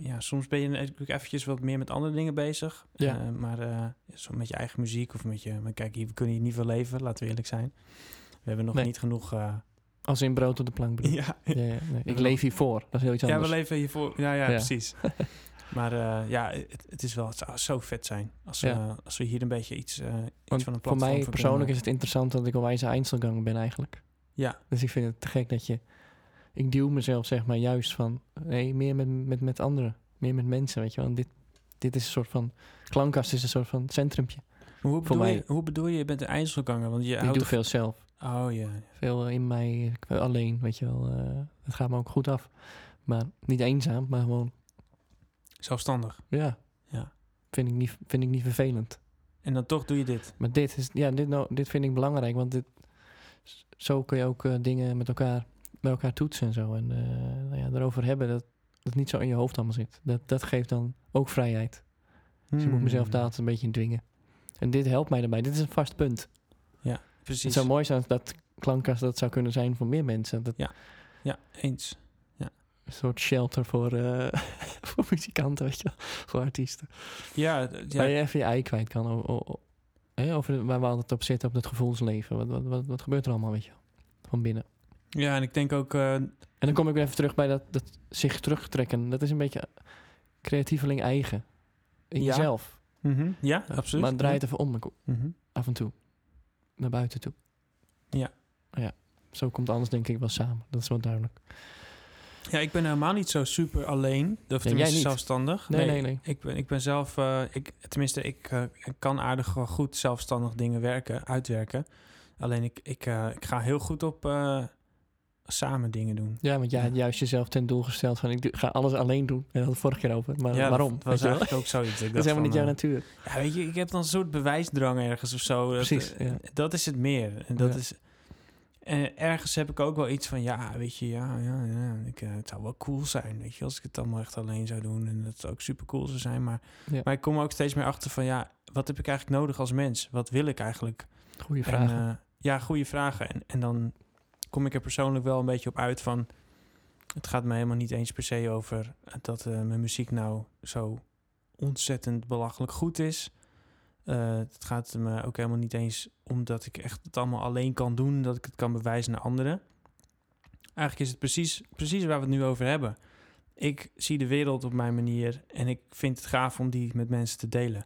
ja, soms ben je natuurlijk eventjes wat meer met andere dingen bezig. Ja. Eh, maar eh, zo met je eigen muziek of met je... Maar kijk, hier, we kunnen hier niet veel leven, laten we eerlijk zijn. We hebben nog Nee. niet genoeg... eh, Als in brood op de plank bedoel. ja, Ja, ja, nee. Ik leef hiervoor, dat is heel iets ja, anders. we leven hiervoor. Ja, ja, Ja. precies. maar ja, het, het is wel het zou zo vet zijn als, we Ja. als we hier een beetje iets, iets Want van een voor platform mij kunnen persoonlijk is het interessant dat ik al wijze Einzelgang ben eigenlijk. Ja, Dus ik vind het te gek dat je... Ik duw mezelf zeg maar juist van... Nee, meer met, met, met anderen. Meer met mensen, weet je wel. En dit, dit is een soort van... Klankkast is een soort van centrumpje. Maar hoe Voor bedoel, je, mij- hoe bedoel je, je bent een ijzelganger? Want je ik doe veel zelf. Oh ja. Veel in mij, alleen, weet je wel. eh, het gaat me ook goed af. Maar niet eenzaam, maar gewoon... Zelfstandig. Ja, Ja. vind ik niet, vind ik niet vervelend. En dan toch doe je dit. Maar dit, is, ja, dit, nou, dit vind ik belangrijk, want dit, zo kun je ook eh, dingen met elkaar, bij elkaar toetsen en zo. En eh, nou ja, erover hebben, dat het niet zo in je hoofd allemaal zit. Dat, dat geeft dan ook vrijheid. Dus ik moet mezelf Hmm. daar altijd een beetje in dwingen. En dit helpt mij daarbij. Dit is een vast punt. Het Precies. zou mooi zijn dat klankkast dat zou kunnen zijn voor meer mensen. Dat Ja, eens. een soort shelter voor, eh, voor muzikanten, weet je wel. Voor artiesten. Ja, d- Waar ja, je even je ei kwijt kan. o- o- o- hè, over de- waar we altijd op zitten, op het gevoelsleven. Wat, wat, wat, wat gebeurt er allemaal, weet je wel? Van binnen. Ja, en ik denk ook... eh, En dan kom ik weer even terug bij dat, dat zich terugtrekken. Dat is een beetje creatieveling eigen. In Ja, jezelf. mhm, Ja, absoluut. Maar draai het even om, Mhm. af en toe. Naar buiten toe. Ja. Ja, zo komt alles denk ik wel samen. Dat is wel duidelijk. Ja, ik ben helemaal niet zo super alleen. Of tenminste jij niet. zelfstandig. Nee, nee, nee. Ik ben, ik ben zelf... eh, ik, tenminste, ik, eh, ik kan aardig goed zelfstandig dingen werken, uitwerken. Alleen ik, ik, ik ga heel goed op samen dingen doen. Ja, want jij Ja. had juist jezelf ten doel gesteld van ik ga alles alleen doen. En dat had het vorige keer over. Maar ja, waarom? Dat was wel? eigenlijk ook zoiets. Ik Dat is helemaal niet jouw eh, natuur. Ja, weet je, ik heb dan een soort bewijsdrang ergens of zo. Dat, Precies, eh. Dat is het meer. En dat is... En ergens heb ik ook wel iets van, ja, weet je, ja, ja, ja ik, eh, het zou wel cool zijn, weet je, als ik het allemaal echt alleen zou doen en dat zou ook super cool zou zijn. Maar, Ja. maar ik kom ook steeds meer achter van, ja, wat heb ik eigenlijk nodig als mens? Wat wil ik eigenlijk? Goeie En, vraag. eh, ja, goede vragen. En, en dan kom ik er persoonlijk wel een beetje op uit van, het gaat me helemaal niet eens per se over dat eh, mijn muziek nou zo ontzettend belachelijk goed is. Eh, het gaat me ook helemaal niet eens om dat ik echt het allemaal alleen kan doen, dat ik het kan bewijzen naar anderen. Eigenlijk is het precies, precies waar we het nu over hebben. Ik zie de wereld op mijn manier en ik vind het gaaf om die met mensen te delen.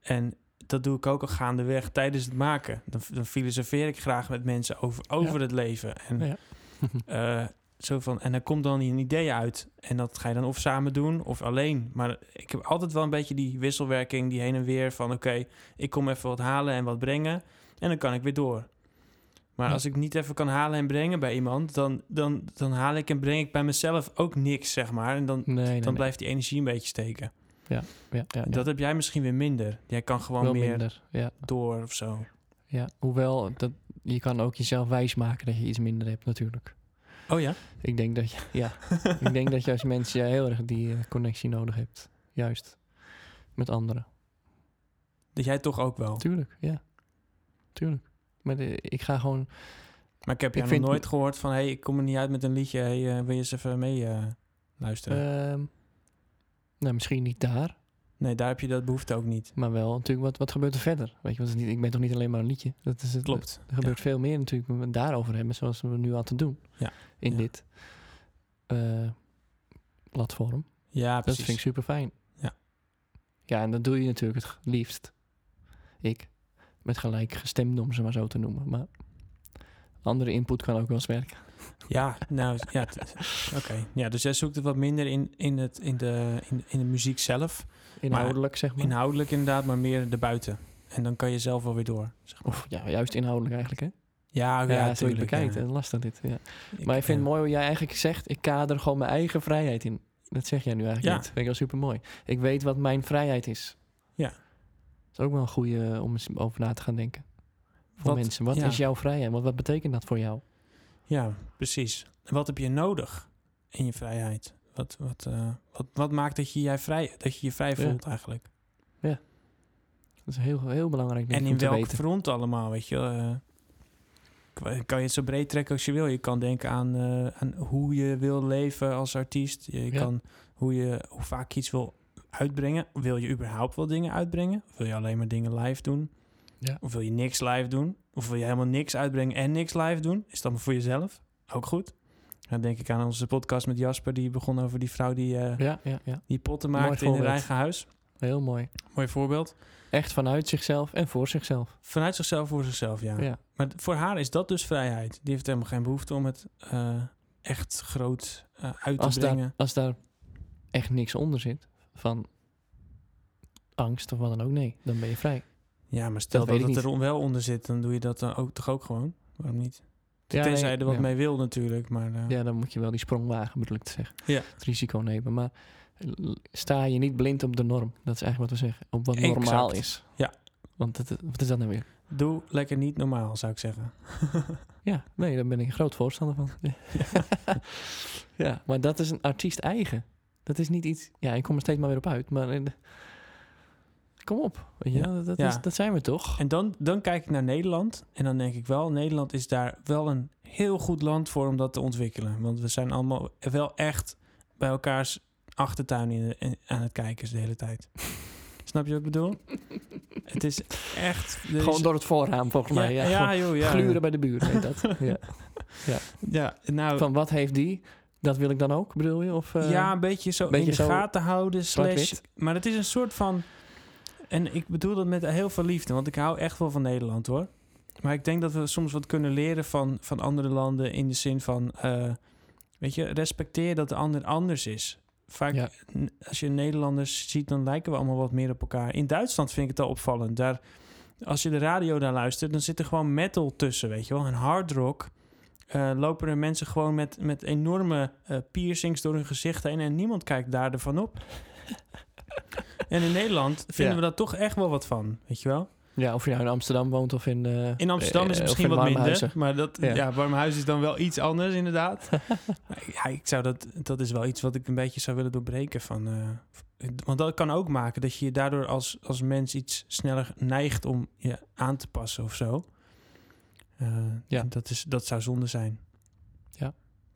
En dat doe ik ook al gaandeweg tijdens het maken. Dan, dan filosofeer ik graag met mensen over, over Ja. het leven. En Ja. eh, zo van, en dan komt dan een idee uit. En dat ga je dan of samen doen of alleen. Maar ik heb altijd wel een beetje die wisselwerking, die heen en weer van... oké, ik kom even wat halen en wat brengen en dan kan ik weer door. Maar Ja. als ik niet even kan halen en brengen bij iemand... dan, dan, dan haal ik en breng ik bij mezelf ook niks, zeg maar. En dan, nee, nee, dan nee. blijft die energie een beetje steken. Ja, ja, ja. Dat heb jij misschien weer minder. Jij kan gewoon wel meer minder. Ja, door of zo. ja. Hoewel, dat, je kan ook jezelf wijsmaken dat je iets minder hebt natuurlijk. Oh ja? Ik denk dat je, ja, ik denk dat je als mens ja, heel erg die eh, connectie nodig hebt. Juist. Met anderen. Dat jij toch ook wel. Tuurlijk, ja. Tuurlijk. Maar de- ik ga gewoon... Maar ik heb jou nog nooit gehoord van... hey, ik kom er niet uit met een liedje. Hey, eh, wil je eens even mee eh, luisteren? Nou, misschien niet daar. nee, daar heb je dat behoefte ook niet. Maar wel natuurlijk, wat, wat gebeurt er verder? Weet je, want het is niet, ik ben toch niet alleen maar een liedje? Dat is het, Klopt. Er gebeurt veel meer natuurlijk het daarover hebben, zoals we nu aan te doen. Ja. In Ja. dit eh, platform. Ja, Dat precies. vind ik super fijn. Ja. Ja, en dat doe je natuurlijk het liefst. Ik. Met gelijk gestemd om ze maar zo te noemen. Maar andere input kan ook wel eens werken. Ja, nou, ja. Oké. Ja, dus jij zoekt het wat minder in, in, het, in, de, in, in de muziek zelf. Inhoudelijk, zeg maar. Inhoudelijk inderdaad, maar meer erbuiten. En dan kan je zelf wel weer door. Zeg maar. Of ja, juist inhoudelijk eigenlijk, hè? Ja, Ja, ja, zo je het tuurlijk, bekijkt. ja. Lastig dit, ja. Ik- Maar ik vind het mooi hoe jij eigenlijk zegt... ik kader gewoon mijn eigen vrijheid in. Dat zeg jij nu eigenlijk Ja. niet. Vind ik wel super mooi. Ik weet wat mijn vrijheid is. Ja. Dat is ook wel een goede om eens over na te gaan denken. Voor Wat- mensen. Wat is jouw vrijheid? Wat, wat betekent dat voor jou? Ja, precies. Wat heb je nodig in je vrijheid? Wat, wat, eh, wat, wat maakt dat je, jij vrij, dat je je vrij Ja. voelt eigenlijk? Dat is heel, heel belangrijk En in welk weten. front allemaal, weet je? eh, kan- je het zo breed trekken als je wil. Je kan denken aan, eh, aan hoe je wil leven als artiest. Je Ja. kan hoe, je, hoe vaak je iets wil uitbrengen. Wil je überhaupt wel dingen uitbrengen? Of wil je alleen maar dingen live doen? Ja. Of wil je niks live doen? Of wil je helemaal niks uitbrengen en niks live doen? Is dat maar voor jezelf? Ook goed. Dan denk ik aan onze podcast met Jasper. Die begon over die vrouw die, eh, Ja, ja, ja. die potten maakte in haar eigen huis. Heel mooi. Mooi voorbeeld. Echt vanuit zichzelf en voor zichzelf. Vanuit zichzelf voor zichzelf, ja. Ja. Maar voor haar is dat dus vrijheid. Die heeft helemaal geen behoefte om het eh, echt groot eh, uit te Als, brengen. daar, als daar echt niks onder zit van angst of wat dan ook, nee, dan ben je vrij. Ja, maar stel Dat het er wel onder zit, dan doe je dat dan ook, toch ook gewoon? Waarom niet? Ja, Tenzij nee, je er wat ja. mee wil natuurlijk, maar... eh, Ja, dan moet je wel die sprong wagen, bedoel ik te zeggen. Ja. Het risico nemen. Maar l- sta je niet blind op de norm. Dat is eigenlijk wat we zeggen. Op wat Exact. normaal is. Ja. Want het, wat is dat nou weer? Doe lekker niet normaal, zou ik zeggen. Ja, nee, daar ben ik een groot voorstander van. ja, maar dat is een artiest eigen. Dat is niet iets... Ja, ik kom er steeds maar weer op uit. Maar eh, kom op. Weet? Ja. Dat, is, dat zijn we toch? En dan, dan kijk ik naar Nederland en dan denk ik wel... Nederland is daar wel een heel goed land voor om dat te ontwikkelen. Want we zijn allemaal wel echt bij elkaars achtertuin in de- in- aan het kijken de hele tijd. Snap je wat ik bedoel? het is echt... Gewoon door het voorraam, volgens mij. Ja, ja, joh, ja. Gluren bij de buurt, heet dat. ja. Ja, nou... Van wat heeft die? Dat wil ik dan ook, bedoel je? Of, eh, ja, een beetje zo beetje in de gaten houden. Slash, maar het is een soort van... En ik bedoel dat met heel veel liefde, want ik hou echt wel van Nederland hoor. Maar ik denk dat we soms wat kunnen leren van, van andere landen in de zin van... eh, weet je, respecteer dat de ander anders is. Vaak, Ja. als je Nederlanders ziet, dan lijken we allemaal wat meer op elkaar. In Duitsland vind ik het al opvallend. Daar, als je de radio daar luistert, dan zit er gewoon metal tussen, weet je wel. En hard rock. Eh, lopen er mensen gewoon met, met enorme eh, piercings door hun gezicht heen... en niemand kijkt daar ervan op. en in Nederland vinden Ja. we dat toch echt wel wat van, weet je wel? Ja, of je nou in Amsterdam woont of in... eh, In Amsterdam eh, is het of misschien wat minder, maar dat, ja. Ja. Warmhuis is dan wel iets anders inderdaad. Ja, ik zou dat, dat is wel iets wat ik een beetje zou willen doorbreken van... eh, want dat kan ook maken dat je je daardoor als, als mens iets sneller neigt om je aan te passen of zo. Eh, Ja. Dat, is, dat zou zonde zijn.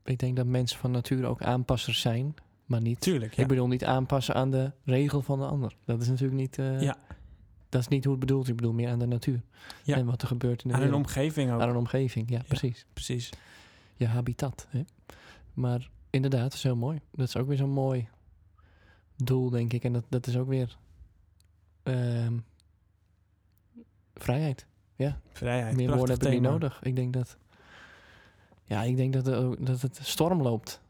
Ik denk dat mensen van nature ook aanpassers zijn, maar niet... Tuurlijk, ja. Ik bedoel niet aanpassen aan de regel van de ander. Dat is natuurlijk niet... eh, Ja. Dat is niet hoe het bedoeld is. Ik bedoel meer aan de natuur. Ja. En wat er gebeurt in de Aan een omgeving ook. Aan een omgeving, ja, precies. Precies. Je habitat. Hè? Maar inderdaad, dat is heel mooi. Dat is ook weer zo'n mooi doel, denk ik. En dat, dat is ook weer ehm, vrijheid. Vrijheid. Meer woorden hebben we niet nodig. Ik denk dat... Ja, ik denk dat, er ook- dat het storm loopt.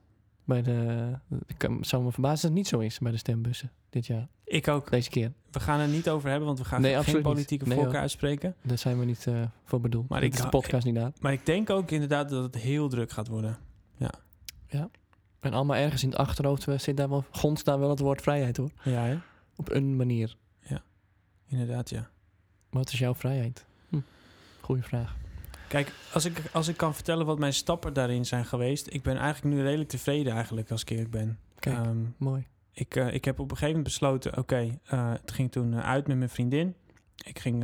Bij de... Ik zou me verbazen dat het niet zo is bij de stembussen dit jaar. Ik ook. Deze keer. We gaan er niet over hebben, want we gaan Nee, geen niet. politieke Nee, voorkeur uitspreken. Daar zijn we niet eh, voor bedoeld. Maar Maar ik is de podcast niet naar. Maar ik denk ook inderdaad dat het heel druk gaat worden. En allemaal ergens in het achterhoofd zit daar wel, gonst daar wel het woord vrijheid hoor. Ja, hè? Op een manier. inderdaad, ja. Wat is jouw vrijheid? Hm. Goeie vraag. Kijk, als ik, als ik kan vertellen wat mijn stappen daarin zijn geweest... Ik ben eigenlijk nu redelijk tevreden eigenlijk, als ik eerlijk ben. Kijk, Ehm, mooi. ik, eh, ik heb op een gegeven moment besloten... Oké, eh, het ging toen eh, uit met mijn vriendin. Ik ging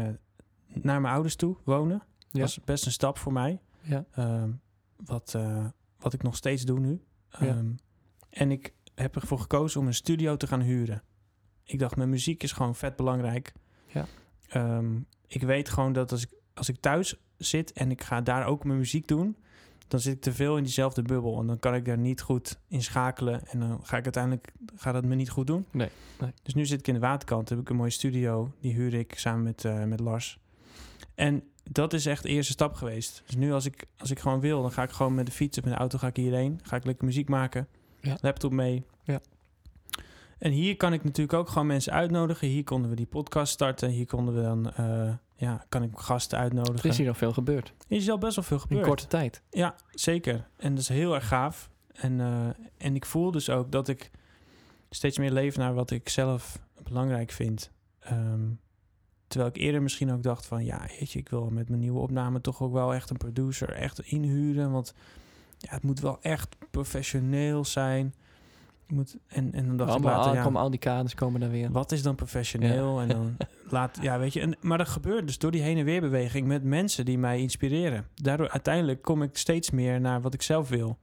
naar mijn ouders toe wonen. Dat Ja. was best een stap voor mij. Ja. Ehm, wat, wat ik nog steeds doe nu. Ja. Ehm, en ik heb ervoor gekozen om een studio te gaan huren. Ik dacht, mijn muziek is gewoon vet belangrijk. Ja. Ik weet gewoon dat als ik, als ik thuis zit en ik ga daar ook mijn muziek doen... dan zit ik te veel in diezelfde bubbel. En dan kan ik daar niet goed in schakelen. En dan ga ik uiteindelijk gaat dat me niet goed doen. Nee, nee. Dus nu zit ik in de waterkant. Heb ik een mooie studio. Die huur ik samen met, eh, met Lars. En dat is echt de eerste stap geweest. Dus nu als ik, als ik gewoon wil, dan ga ik gewoon met de fiets of met de auto ga ik hierheen. Ga ik lekker muziek maken. Ja. Laptop mee. Ja. En hier kan ik natuurlijk ook gewoon mensen uitnodigen. Hier konden we die podcast starten. Hier konden we dan, eh, ja, kan ik gasten Er uitnodigen. is hier al veel gebeurd. Hier is al best wel veel In gebeurd. korte tijd. Ja, zeker. En dat is heel erg gaaf. En, eh, en ik voel dus ook dat ik steeds meer leef naar wat ik zelf belangrijk vind. Ehm, terwijl ik eerder misschien ook dacht van... ja, weet je, ik wil met mijn nieuwe opname toch ook wel echt een producer echt inhuren. Want ja, het moet wel echt professioneel zijn. Je moet, en, en dan dacht ik Allemaal, later, al- ja, komen al die kaders komen daar weer. wat is dan professioneel? En dan laat, ja, weet je. En, maar dat gebeurt dus door die heen en weer beweging met mensen die mij inspireren. Daardoor uiteindelijk kom ik steeds meer naar wat ik zelf wil.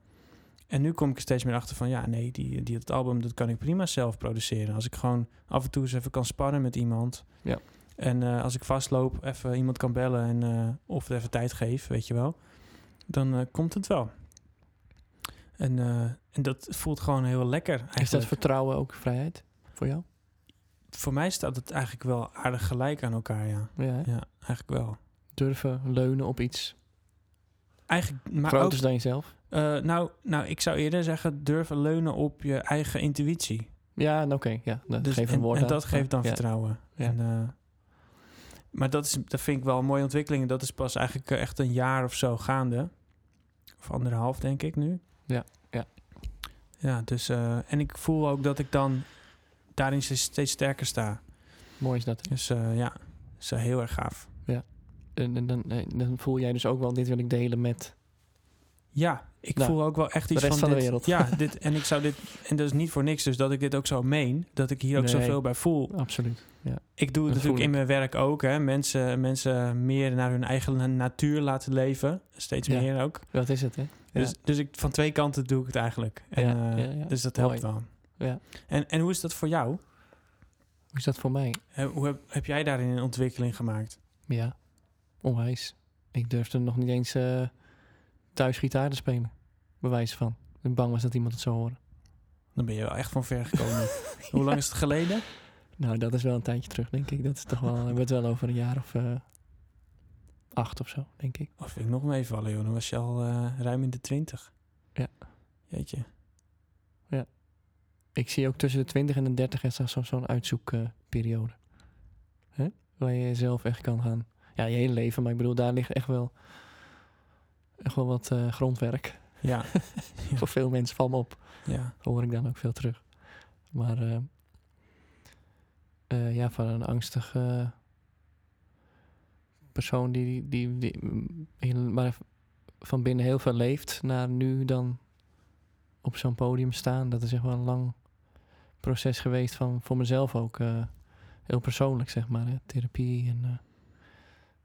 En nu kom ik er steeds meer achter van, ja, nee, die, die, het album, dat kan ik prima zelf produceren. Als ik gewoon af en toe eens even kan sparren met iemand. Ja. En eh, als ik vastloop, even iemand kan bellen en eh, of er even tijd geef, weet je wel. Dan eh, komt het wel. En, eh, en dat voelt gewoon heel lekker eigenlijk. Is dat vertrouwen ook vrijheid voor jou? Voor mij staat het eigenlijk wel aardig gelijk aan elkaar, ja. Ja, eigenlijk wel. Durven leunen op iets Eigenlijk, maar groter dan jezelf? eh, nou, nou, ik zou eerder zeggen, durven leunen op je eigen intuïtie. Ja, oké. ja, dat Dus, geeft een en, woord en aan. dat geeft dan Ja, vertrouwen. Ja. En, eh, maar dat, is, dat vind ik wel een mooie ontwikkeling. Dat is pas eigenlijk echt een jaar of zo gaande. Of anderhalf, denk ik nu. Ja, ja. Ja, dus... eh, en ik voel ook dat ik dan daarin steeds sterker sta. Mooi is dat. Dus eh, ja, is eh, heel erg gaaf. En, en dan, dan voel jij dus ook wel, dit wil ik delen met... Ja, ik Nou, voel ook wel echt iets rest van, van de wereld. Ja, dit, en ik zou dit... En dat is niet voor niks dus dat ik dit ook zo meen. Dat ik hier ook Nee. zoveel bij voel. Absoluut. Ja. Ik doe het Dat natuurlijk in mijn werk ook. Hè. Mensen, mensen meer naar hun eigen natuur laten leven. Steeds Ja. meer ook. Dat is het, hè? Dus, dus ik, van twee kanten doe ik het eigenlijk. En, Ja, eh. Dus dat Mooi. helpt wel. Ja. En, en hoe is dat voor jou? Hoe is dat voor mij? Hè, Hoe heb, heb jij daarin een ontwikkeling gemaakt? Ja, onwijs. Ik durfde nog niet eens eh, thuis gitaar te spelen. Bewijs van. Ik bang was dat iemand het zou horen. Dan ben je wel echt van ver gekomen. Hoe lang is het geleden? Nou, dat is wel een tijdje terug, denk ik. Dat is toch wel, hebben we het wel over een jaar of eh, acht of zo, denk ik. Of vind ik nog meevallen, joh. Dan was je al eh, ruim in de twintig. Ja. Jeetje. Ik zie ook tussen de 20 en de 30 is dat zo- zo'n uitzoekperiode. Hè? Waar je zelf echt kan gaan. Ja, je hele leven, maar ik bedoel, daar ligt echt wel, echt wel wat eh, grondwerk. Ja. Ja. Voor veel mensen valt me op. ja. hoor ik dan ook veel terug. Maar eh, ja, van een angstige persoon die, die, die, maar van binnen heel veel leeft, naar nu dan op zo'n podium staan. Dat is echt wel een lang proces geweest van voor mezelf ook. eh, heel persoonlijk, zeg maar. Hè? Therapie en eh,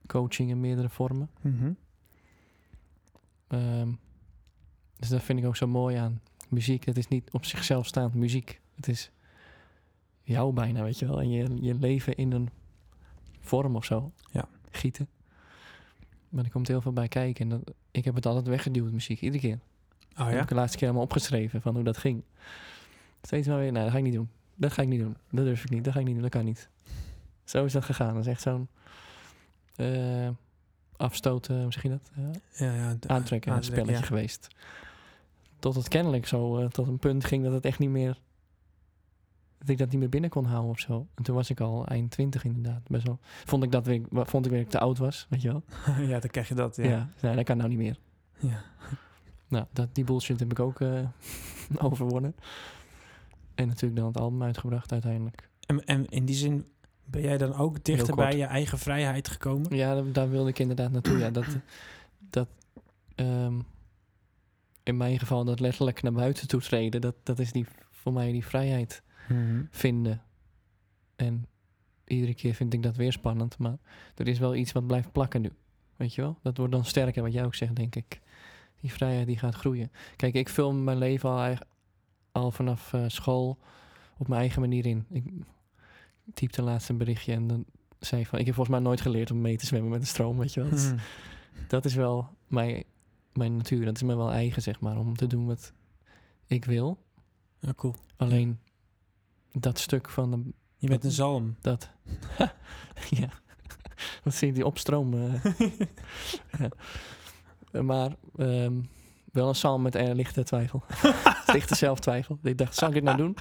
coaching in meerdere vormen. Mhm. Ehm, dus dat vind ik ook zo mooi aan muziek. Het is niet op zichzelf staand muziek. Het is jou bijna, weet je wel. En je, je leven in een vorm of zo. Ja. Gieten. Maar er komt heel veel bij kijken. En dat, ik heb het altijd weggeduwd, muziek. Iedere keer. Oh heb ja? ik de laatste keer allemaal opgeschreven van hoe dat ging. Steeds maar weer, nou, dat ga ik niet doen. Dat ga ik niet doen. Dat durf ik niet. Dat ga ik niet doen. Dat kan niet. Zo is dat gegaan. Dat is echt zo'n eh, afstoten, hoe zeg je dat? Eh, Ja, ja. de- aantrekken, een spelletje ja. geweest. Tot het kennelijk zo eh, tot een punt ging dat het echt niet meer. Dat ik dat niet meer binnen kon houden of zo. En toen was ik al eind twintig inderdaad. Best wel. Vond ik dat weer, vond ik weer dat ik te oud was, weet je wel? ja, dan krijg je dat, Ja. ja. nee, dat kan nou niet meer. ja. Nou, dat, die bullshit heb ik ook eh, overwonnen. En natuurlijk dan het album uitgebracht uiteindelijk. En, en in die zin ben jij dan ook dichter bij je eigen vrijheid gekomen? Ja, daar, daar wilde ik inderdaad naartoe. Ja, dat, dat ehm, in mijn geval dat letterlijk naar buiten toe treden, dat, dat is die, voor mij die vrijheid Mhm. vinden. En iedere keer vind ik dat weer spannend, maar er is wel iets wat blijft plakken nu. Weet je wel? Dat wordt dan sterker, wat jij ook zegt, denk ik. Die vrijheid die gaat groeien. Kijk, ik film mijn leven al, al vanaf eh, school op mijn eigen manier in. Ik typte laatst een berichtje en dan zei van... Ik heb volgens mij nooit geleerd om mee te zwemmen met de stroom, weet je wel. Dat is- Mhm. dat is wel mijn, mijn natuur. Dat is me wel eigen, zeg maar, om te doen wat ik wil. Ja, cool. Alleen dat stuk van de, Je bent een zalm. dat. ja. Wat zie je die opstroom? eh. Ja. Maar ehm, wel een psalm met een lichte twijfel. lichte zelftwijfel. Ik dacht, zal ik dit nou doen?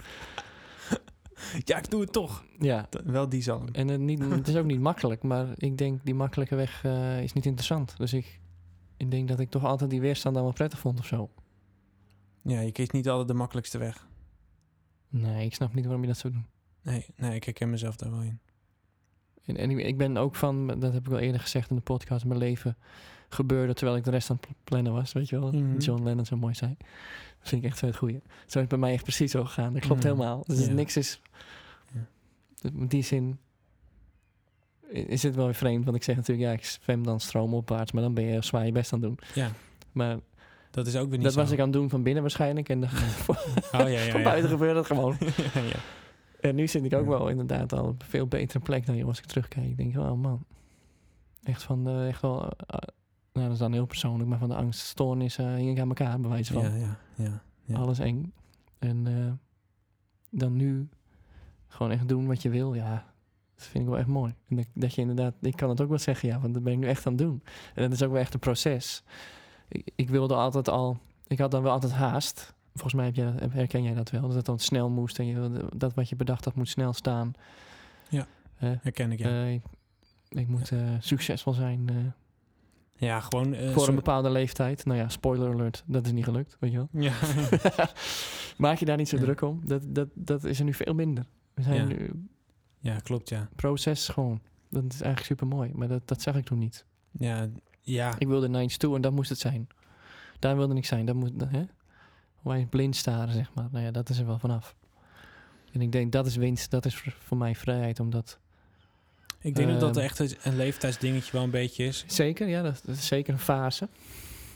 Ja, ik doe het toch. Ja. Wel die zalm. En het, niet, het is ook niet makkelijk, maar ik denk die makkelijke weg eh, is niet interessant. Dus ik, ik denk dat ik toch altijd die weerstand dan wel prettig vond of zo. Ja, je kiest niet altijd de makkelijkste weg. Nee, ik snap niet waarom je dat zou doen. Nee, nee, ik herken mezelf daar wel in. En, en ik- ik ben ook van, dat heb ik al eerder gezegd in de podcast, mijn leven gebeurde terwijl ik de rest aan het plannen was, weet je wel. Mhm. John Lennon zo mooi zei. Dat vind ik echt zo het goeie. Zo is het bij mij echt precies zo gegaan. Dat klopt Mhm. helemaal. Dus Ja. niks is... Ja. In die zin is het wel weer vreemd, want ik zeg natuurlijk, ja, ik zwem dan stroomopwaarts, maar dan ben je zwaar je best aan het doen. Ja, Maar dat is ook weer niet dat zo. was ik aan het doen van binnen waarschijnlijk. En dan, Oh, ja, ja, van buiten gebeurde het gewoon. En nu zit ik ook wel inderdaad al op een veel betere plek dan je als ik terugkijk. Ik denk, oh man, echt van de, echt wel, eh, nou dat is dan heel persoonlijk, maar van de angststoornis eh hing ik aan elkaar, bij wijze van. Ja, ja, ja. ja. Alles eng. En eh, dan nu gewoon echt doen wat je wil, ja, dat vind ik wel echt mooi. En dat, dat je inderdaad, ik kan het ook wel zeggen, ja, want dat ben ik nu echt aan het doen. En dat is ook wel echt een proces. Ik, ik wilde altijd al, ik had dan wel altijd haast. Volgens mij heb herken jij dat wel, dat het dan snel moest en je, wilde- dat wat je bedacht had moet snel staan. Ja. Eh, Herken ik, ja. eh, ik, ik moet eh, succesvol zijn ja, gewoon... voor een bepaalde leeftijd. Nou ja, spoiler alert, dat is niet gelukt, weet je wel. Ja, Maak je daar niet zo Ja. druk om. Dat, dat, dat is er nu veel minder. We zijn Ja. nu ja, klopt, ja. proces gewoon. Dat is eigenlijk super mooi, maar dat, dat zag ik toen niet. Ja, ja. Ik wilde naar iets toe en dat moest het zijn. Daar wilde ik zijn. Dat moet, hè? Je blind staren, zeg maar. Nou ja, dat is er wel vanaf. En ik denk, dat is winst. Dat is voor, mij vrijheid, omdat... Ik denk ook dat Ehm. echt een- leeftijdsdingetje wel een beetje is. Zeker, ja, dat, dat is zeker een fase.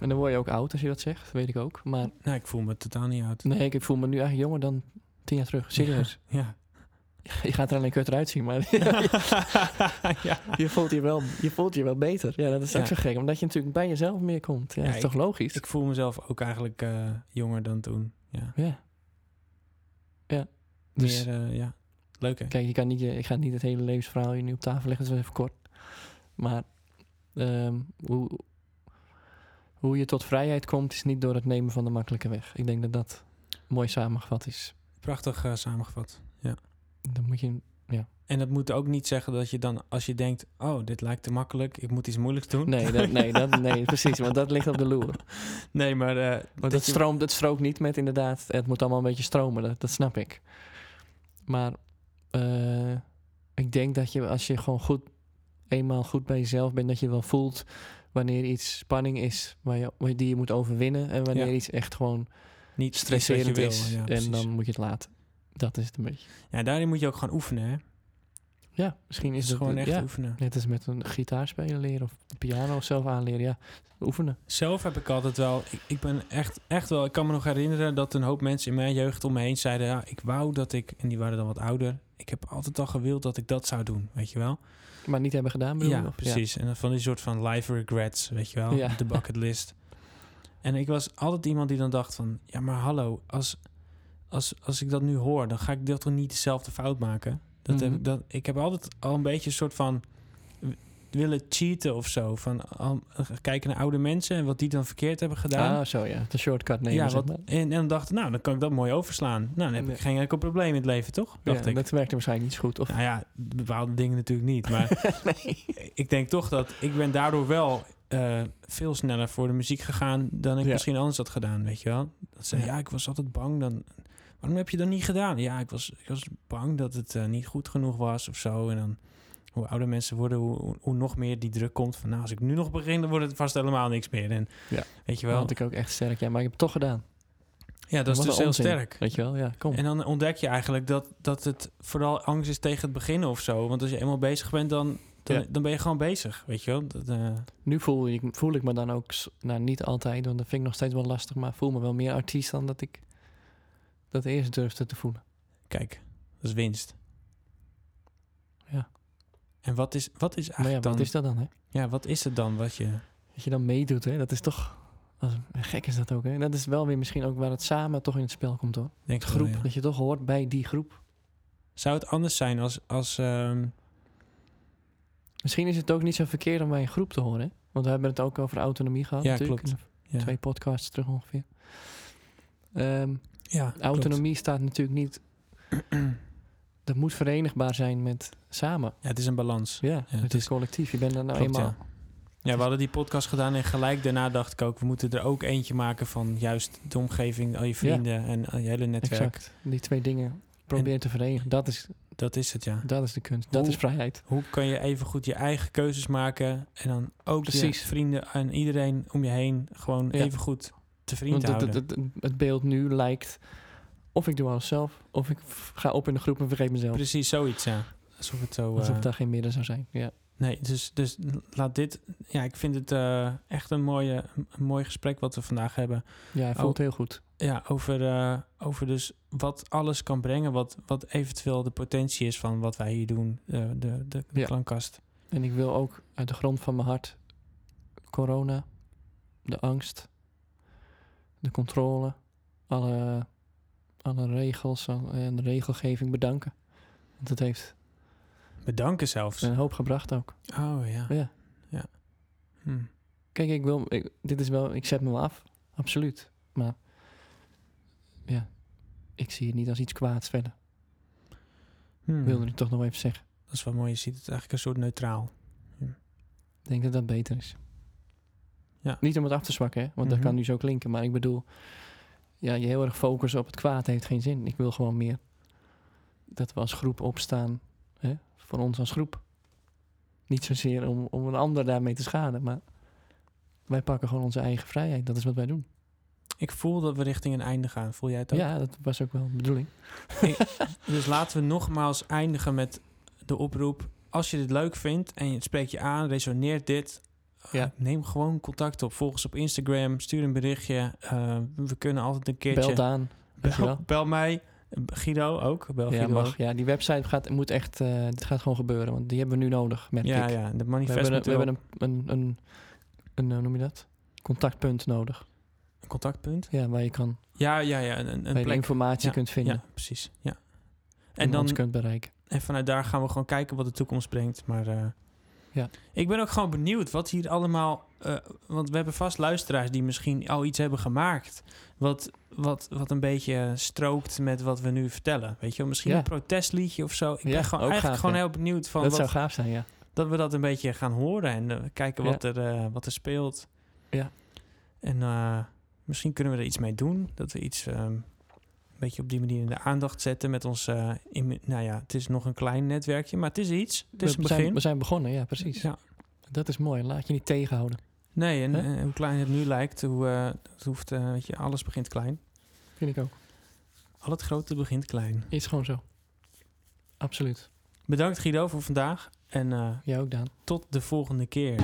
En dan word je ook oud als je dat zegt, weet ik ook. Maar Nou, ik voel me totaal niet oud. nee, ik voel me nu eigenlijk jonger dan tien jaar terug. Serieus. Ja. Je gaat er alleen kutter uitzien, maar ja. je, voelt je, wel, je voelt je wel beter. Ja, dat is ook Ja. zo gek, omdat je natuurlijk bij jezelf meer komt. Ja, dat is toch logisch? Ik voel mezelf ook eigenlijk eh, jonger dan toen. Ja. ja. Ja. Dus Meer, eh, ja. Leuk, hè? kijk, je kan niet, ik ga niet het hele levensverhaal hier nu op tafel leggen, dat is even kort. Maar ehm, hoe, hoe je tot vrijheid komt, is niet door het nemen van de makkelijke weg. Ik denk dat dat mooi samengevat is. Prachtig eh, samengevat. Ja. Dan moet je, En dat moet ook niet zeggen dat je dan, als je denkt... oh, dit lijkt te makkelijk, ik moet iets moeilijks doen. nee, dat, nee, dat, nee, precies, want dat ligt op de loer. Nee, maar... eh, Want dat je- stroomt, het strookt niet met inderdaad, het moet allemaal een beetje stromen, dat, dat snap ik. Maar eh, ik denk dat je als je gewoon goed, eenmaal goed bij jezelf bent, dat je wel voelt wanneer iets spanning is waar je, waar- die je moet overwinnen en wanneer Ja. iets echt gewoon niet stresserend is. Ja, en dan moet je het laten. Dat is het een beetje. ja, daarin moet je ook gaan oefenen, hè? Ja, misschien Is is het het gewoon echt ja, oefenen. net als met een gitaar spelen leren of de piano zelf aanleren. Ja, oefenen. Zelf heb ik altijd wel... Ik, ik ben echt, echt wel... Ik kan me nog herinneren dat een hoop mensen in mijn jeugd om me heen zeiden... Ja, ik wou dat ik... En die waren dan wat ouder. Ik heb altijd al gewild dat ik dat zou doen, weet je wel? Maar niet hebben gedaan, bedoel Ja? Of- precies. En dan van die soort van life regrets, weet je wel? Ja. De bucketlist. en ik was altijd iemand die dan dacht van... Ja, maar hallo, als, als, als ik dat nu hoor... dan ga ik dat toch niet dezelfde fout maken? Dat heb Mhm. ik, dat, ik heb altijd al een beetje een soort van... willen cheaten of zo. Van al- kijken naar oude mensen... en wat die dan verkeerd hebben gedaan. Ah, zo ja. De shortcut nemen, ja, wat, en, en dan dacht ik, nou, dan kan ik dat mooi overslaan. Nou, dan heb Nee. ik geen enkel probleem in het leven, toch? Dacht ja, ik. Dat werkte waarschijnlijk niet zo goed. Of... Nou ja, bepaalde dingen natuurlijk niet. Maar nee. ik denk toch dat ik ben daardoor wel eh, veel sneller voor de muziek gegaan dan ik Ja. misschien anders had gedaan, weet je wel? Dat ze, Ja. ja. ik was altijd bang dan. Waarom heb je dat niet gedaan? Ja, ik was, ik was bang dat het eh, niet goed genoeg was of zo. En dan hoe ouder mensen worden, hoe, hoe, nog meer die druk komt van, nou, als ik nu nog begin, dan wordt het vast helemaal niks meer. En Ja. weet je Dat wel? had ik ook echt sterk. Ja, maar ik heb het toch gedaan. Ja, dat is dus heel onzin. sterk. Weet je wel? Ja, kom. En dan ontdek je eigenlijk dat, dat het vooral angst is tegen het beginnen of zo. Want als je eenmaal bezig bent, dan, dan, Ja. dan ben je gewoon bezig, weet je wel? Dat, eh, Nu voel ik, voel ik me dan ook, nou niet altijd, want dat vind ik nog steeds wel lastig, maar voel me wel meer artiest dan dat ik dat eerst durfde te voelen. Kijk, dat is winst. Ja. En wat is, wat is Maar eigenlijk ja, wat dan... is dat dan, hè? Ja, wat is het dan wat je... Dat je dan meedoet, hè? Dat is toch, dat is- gek is dat ook, hè? Dat is wel weer misschien ook waar het samen toch in het spel komt, hoor. Denkt De groep, dat je toch hoort bij die groep. Zou het anders zijn als... als ehm, Misschien is het ook niet zo verkeerd om bij een groep te horen, hè? Want we hebben het ook over autonomie gehad, Ja, natuurlijk. klopt. ja. Twee podcasts terug ongeveer. Ehm, ja, klopt. autonomie staat natuurlijk niet... dat moet verenigbaar zijn met samen. Ja, het is een balans. Ja, het het is- collectief. Je bent er nou Klopt, eenmaal... ja. Ja, we hadden die podcast gedaan en gelijk daarna dacht ik ook... we moeten er ook eentje maken van juist de omgeving, al je vrienden en al je hele netwerk. Exact. Die twee dingen proberen te verenigen. Dat is, dat is het, ja. Dat is de kunst. Dat Hoe- is vrijheid. Hoe kan je even goed je eigen keuzes maken en dan ook Precies. je vrienden en iedereen om je heen gewoon Ja. even goed te vriend Want het, houden. het, het, het beeld nu lijkt of ik doe alles zelf, of ik ga op in de groep en vergeet mezelf. Precies, zoiets, ja. Alsof het zo... Alsof eh, daar geen midden zou zijn. Ja. Nee, dus, dus laat dit... Ja, ik vind het eh, echt een, mooie, een mooi gesprek wat we vandaag hebben. ja, hij voelt Oh. heel goed. Ja, over, eh, over dus wat alles kan brengen. Wat, wat eventueel de potentie is van wat wij hier doen. de, de, de Ja. klankkast. En ik wil ook uit de grond van mijn hart corona, de angst, de controle, alle, alle regels al- en de regelgeving bedanken. Want het heeft Bedanken zelfs. een hoop gebracht ook. Oh ja. Ja. Hm. Kijk, ik wil, ik- dit is wel, ik zet me wel af, absoluut. Maar ja, ik zie het niet als iets kwaads verder. Hm. Ik wilde het toch nog even zeggen. Dat is wel mooi. Je ziet het eigenlijk een soort neutraal. Ik denk dat dat beter is. Ja. Niet om het af te zwakken, hè? want Mhm. dat kan nu zo klinken. Maar ik bedoel, ja, je heel erg focussen op het kwaad heeft geen zin. Ik wil gewoon meer dat we als groep opstaan hè? voor ons als groep. Niet zozeer om, om een ander daarmee te schaden, maar wij pakken gewoon onze eigen vrijheid. Dat is wat wij doen. Ik voel dat we richting een einde gaan. Voel jij het ook? Ja, dat was ook wel de bedoeling. Dus laten we nogmaals eindigen met de oproep. Als je dit leuk vindt en het spreekt je aan, resoneert dit. Eh, Ja. Neem gewoon contact op. Volg ons op Instagram. Stuur een berichtje. Eh, we kunnen altijd een keertje... Bel Daan. bel, mij. Guido ook. Bel Ja, Guido mag. ook. ja, die website gaat, moet echt, eh dit gaat gewoon gebeuren. Want die hebben we nu nodig, merk Ja, ik. ja. De We manifest hebben, we hebben een, een, een, een, hoe noem je dat? Contactpunt nodig. een contactpunt. Ja, waar je, kan, Ja, ja, ja. Een, een waar je de plek. informatie Ja, kunt vinden. Ja, precies. Ja. En, En dan kunt bereiken. En vanuit daar gaan we gewoon kijken wat de toekomst brengt. Maar eh, Ja. ik ben ook gewoon benieuwd wat hier allemaal... eh, want we hebben vast luisteraars die misschien al iets hebben gemaakt... wat, wat, wat een beetje strookt met wat we nu vertellen. Weet je wel? Misschien Ja. een protestliedje of zo. Ik Ja, ben gewoon, eigenlijk gaaf, gewoon heel benieuwd van dat wat, zou gaaf zijn, ja. dat we dat een beetje gaan horen... en eh, kijken wat, er, eh, wat er speelt. Ja. En misschien kunnen we er iets mee doen. Dat we iets... ehm, beetje op die manier in de aandacht zetten met ons... eh, in, nou ja, het is nog een klein netwerkje, maar het is iets. Het is we, een zijn, begin. we zijn begonnen, ja, precies. Ja. Dat is mooi. Laat je niet tegenhouden. Nee, en, en hoe klein het nu lijkt, hoe, eh, het hoeft, eh, weet je, alles begint klein. Vind ik ook. Al het grote begint klein. Is gewoon zo. Absoluut. Bedankt Guido voor vandaag en eh, Jij ook, Daan. tot de volgende keer.